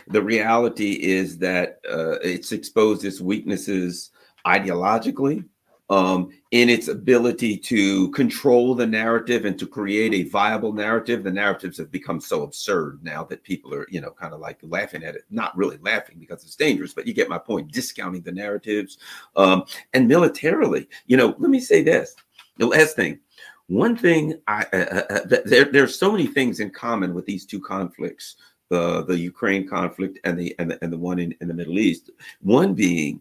the reality is that uh, it's exposed its weaknesses ideologically, um, in its ability to control the narrative and to create a viable narrative. The narratives have become so absurd now that people are, you know, kind of like laughing at it. Not really laughing because it's dangerous, but you get my point. Discounting the narratives, um, and militarily, you know. Let me say this: the last thing. One thing I uh, uh, uh there there's so many things in common with these two conflicts, the the Ukraine conflict and the and the, and the one in, in the Middle East. One being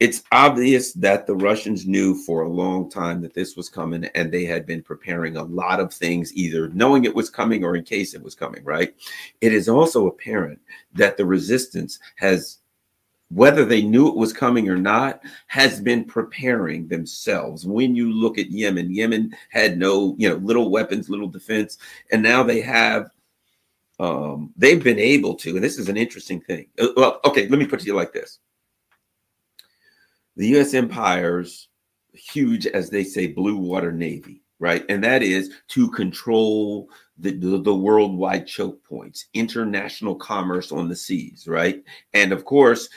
it's obvious that the Russians knew for a long time that this was coming and they had been preparing a lot of things, either knowing it was coming or in case it was coming, right? It is also apparent that the resistance has, whether they knew it was coming or not, has been preparing themselves. When you look at Yemen, Yemen had no, you know, little weapons, little defense, and now they have. Um, they've been able to, and this is an interesting thing. Uh, well, okay, let me put it to you like this the U.S. empire's huge, as they say, blue water navy, right? And that is to control the, the, the, worldwide choke points, international commerce on the seas, right? And of course,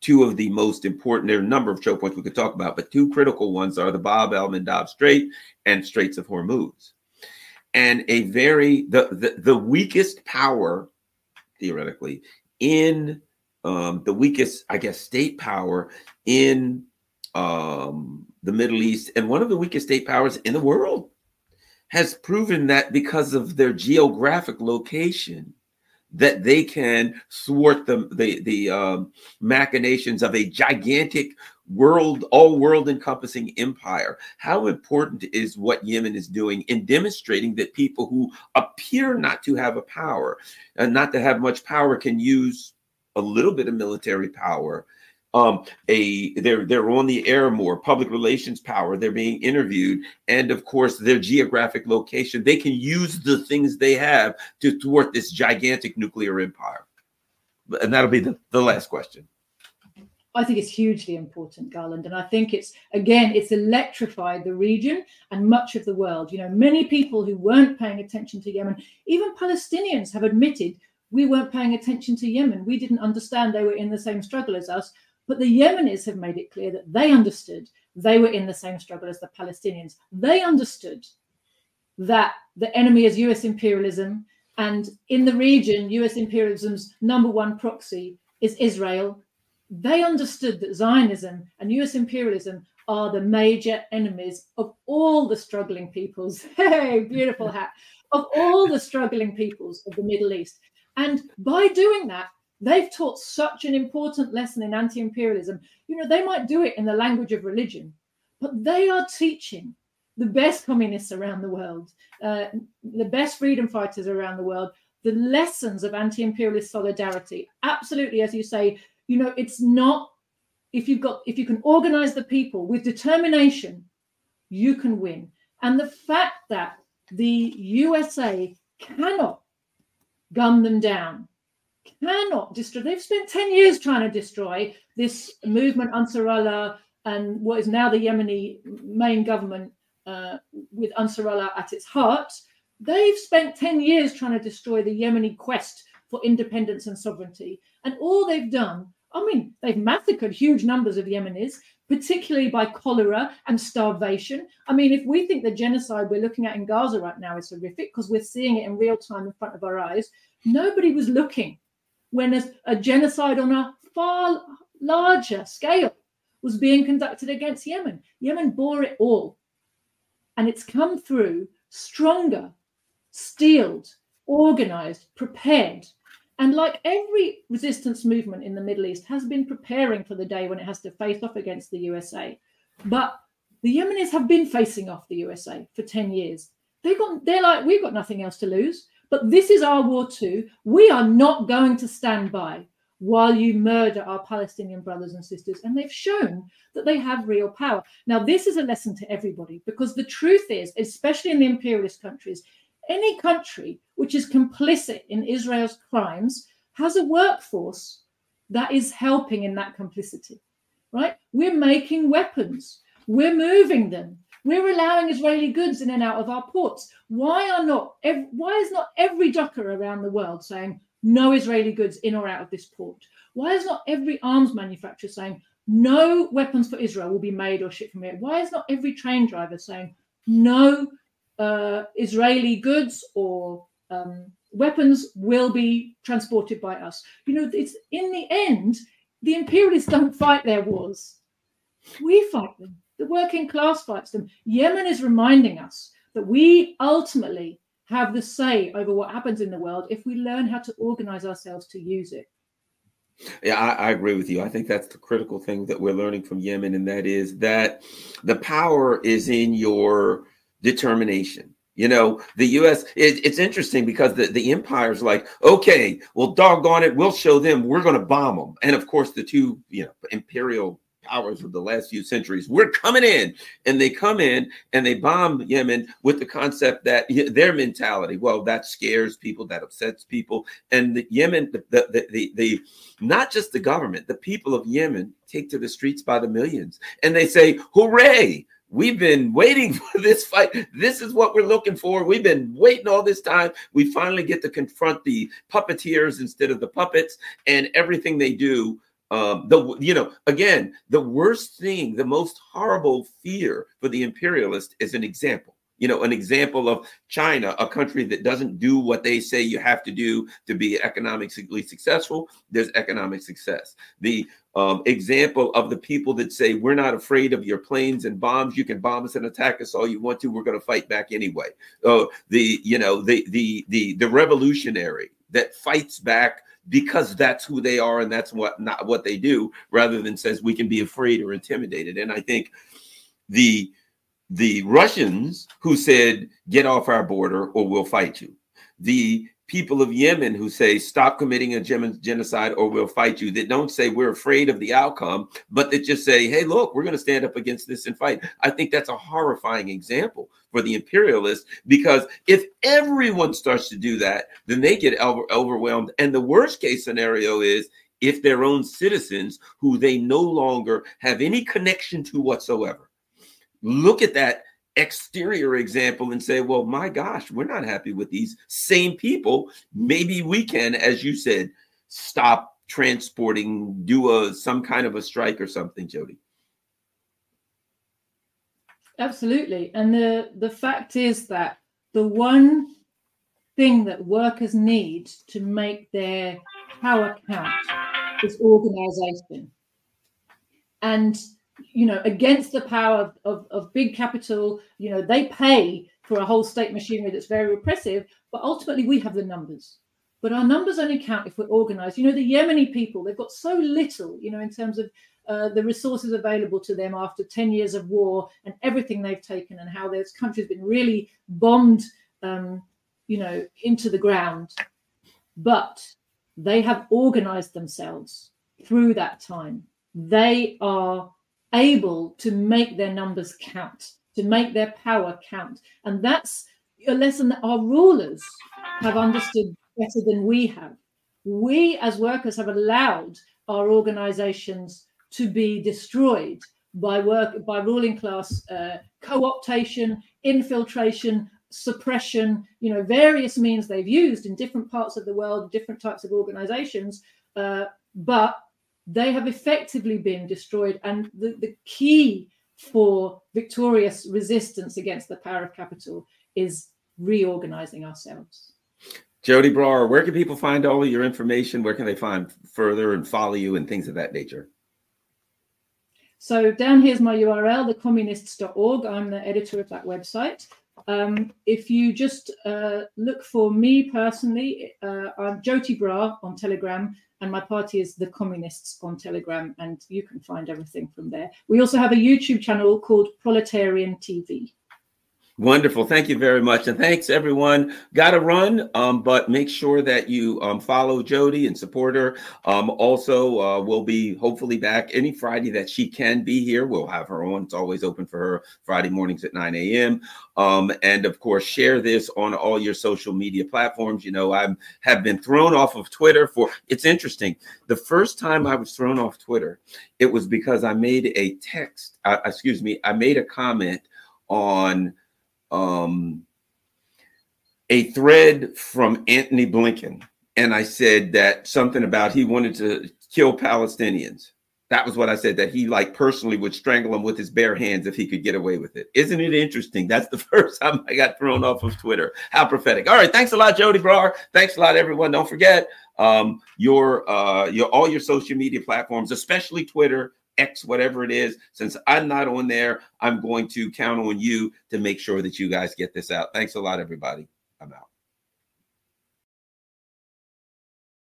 two of the most important, there are a number of choke points we could talk about, but two critical ones are the Bab el Mandab Strait and Straits of Hormuz. And a very, the, the, the weakest power, theoretically, in um, the weakest, I guess, state power in um, the Middle East and one of the weakest state powers in the world has proven that because of their geographic location that they can thwart the the, the um, machinations of a gigantic world all world encompassing empire. How important is what yemen is doing in demonstrating that people who appear not to have a power and not to have much power can use a little bit of military power um, a they're they're on the air more, public relations power. They're being interviewed, and of course, their geographic location. They can use the things they have to thwart this gigantic nuclear empire. And that'll be the, the last question. I think it's hugely important, Garland. And I think it's, again, it's electrified the region and much of the world. You know, many people who weren't paying attention to Yemen, even Palestinians have admitted we weren't paying attention to Yemen. We didn't understand they were in the same struggle as us. But the Yemenis have made it clear that they understood they were in the same struggle as the Palestinians. They understood that the enemy is US imperialism. And in the region, US imperialism's number one proxy is Israel they understood that Zionism and US imperialism are the major enemies of all the struggling peoples. Hey, beautiful hat. Of all the struggling peoples of the Middle East. And by doing that, they've taught such an important lesson in anti imperialism. You know, they might do it in the language of religion, but they are teaching the best communists around the world, uh, the best freedom fighters around the world, the lessons of anti imperialist solidarity. Absolutely, as you say, you know it's not if you've got if you can organize the people with determination you can win and the fact that the usa cannot gun them down cannot destroy they've spent 10 years trying to destroy this movement ansarallah and what is now the yemeni main government uh, with ansarallah at its heart they've spent 10 years trying to destroy the yemeni quest for independence and sovereignty. And all they've done, I mean, they've massacred huge numbers of Yemenis, particularly by cholera and starvation. I mean, if we think the genocide we're looking at in Gaza right now is horrific because we're seeing it in real time in front of our eyes, nobody was looking when a, a genocide on a far larger scale was being conducted against Yemen. Yemen bore it all. And it's come through stronger, steeled, organized, prepared and like every resistance movement in the Middle East has been preparing for the day when it has to face off against the USA. But the Yemenis have been facing off the USA for 10 years. They got they're like, we've got nothing else to lose. But this is our war too. We are not going to stand by while you murder our Palestinian brothers and sisters. And they've shown that they have real power. Now, this is a lesson to everybody because the truth is, especially in the imperialist countries, any country which is complicit in Israel's crimes has a workforce that is helping in that complicity, right? We're making weapons, we're moving them, we're allowing Israeli goods in and out of our ports. Why are not? Why is not every docker around the world saying no Israeli goods in or out of this port? Why is not every arms manufacturer saying no weapons for Israel will be made or shipped from here? Why is not every train driver saying no uh, Israeli goods or um, weapons will be transported by us. You know, it's in the end, the imperialists don't fight their wars. We fight them. The working class fights them. Yemen is reminding us that we ultimately have the say over what happens in the world if we learn how to organize ourselves to use it. Yeah, I, I, agree with you. I think that's the critical thing that we're learning from Yemen, and that is that the power is in your determination. You know, the U.S. It, it's interesting because the the empire's like, okay, well, doggone it, we'll show them. We're going to bomb them, and of course, the two you know imperial powers of the last few centuries, we're coming in, and they come in and they bomb Yemen with the concept that their mentality, well, that scares people, that upsets people, and the Yemen, the the the, the not just the government, the people of Yemen take to the streets by the millions, and they say, hooray! We've been waiting for this fight. This is what we're looking for. We've been waiting all this time. We finally get to confront the puppeteers instead of the puppets and everything they do. Um, the you know again the worst thing, the most horrible fear for the imperialist is an example you know, an example of China, a country that doesn't do what they say you have to do to be economically successful, there's economic success. The um, example of the people that say, we're not afraid of your planes and bombs. You can bomb us and attack us all you want to. We're going to fight back anyway. Uh, the, you know, the, the, the, the revolutionary that fights back because that's who they are and that's what not what they do rather than says we can be afraid or intimidated and i think the the Russians who said, get off our border or we'll fight you. The people of Yemen who say, stop committing a genocide or we'll fight you, that don't say we're afraid of the outcome, but that just say, hey, look, we're going to stand up against this and fight. I think that's a horrifying example for the imperialists because if everyone starts to do that, then they get over- overwhelmed. And the worst case scenario is if their own citizens, who they no longer have any connection to whatsoever, look at that exterior example and say, well, my gosh, we're not happy with these same people. Maybe we can, as you said, stop transporting, do a some kind of a strike or something, Joti. Absolutely. And the, the fact is that the one thing that workers need to make their power count is organization. And you know, against the power of, of, of, big capital. You know, they pay for a whole state machinery that's very repressive, but ultimately we have the numbers. But our numbers only count if we're organized. You know, the Yemeni people, they've got so little, you know, in terms of uh, the resources available to them after 10 years of war and everything they've taken and how this country's been really bombed, um, you know, into the ground. But they have organized themselves through that time. They are able to make their numbers count, to make their power count. And that's a lesson that our rulers have understood better than we have. We as workers have allowed our organizations to be destroyed by work by ruling class uh, co-optation, infiltration, suppression, you know, various means they've used in different parts of the world, different types of organizations. Uh, but they have effectively been destroyed. And the, the key for victorious resistance against the power of capital is reorganizing ourselves. Joti Brar, where can people find all of your information? Where can they find further and follow you and things of that nature? So down here's my URL, thecommunists.org. I'm the editor of that website. Um, if you just uh, look for me personally, uh, I'm Joti Brar on Telegram, and my party is the Communists on Telegram, and you can find everything from there. We also have a YouTube channel called Proletarian TV. Wonderful. Thank you very much. And thanks, everyone. Got to run, um, but make sure that you um, follow Joti and support her. Um, also, uh, we'll be hopefully back any Friday that she can be here. We'll have her on. It's always open for her Friday mornings at 9 a.m. Um, and of course, share this on all your social media platforms. You know, I have been thrown off of Twitter for it's interesting. The first time I was thrown off Twitter, it was because I made a text, uh, excuse me, I made a comment on um, a thread from Antony Blinken, and I said that something about he wanted to kill Palestinians. That was what I said, that he like personally would strangle them with his bare hands if he could get away with it. Isn't it interesting? That's the first time I got thrown off of Twitter. How prophetic. All right. Thanks a lot, Joti Brar. Thanks a lot, everyone. Don't forget um, your uh, your all your social media platforms, especially Twitter, X, whatever it is. Since I'm not on there, I'm going to count on you to make sure that you guys get this out. Thanks a lot, everybody. I'm out.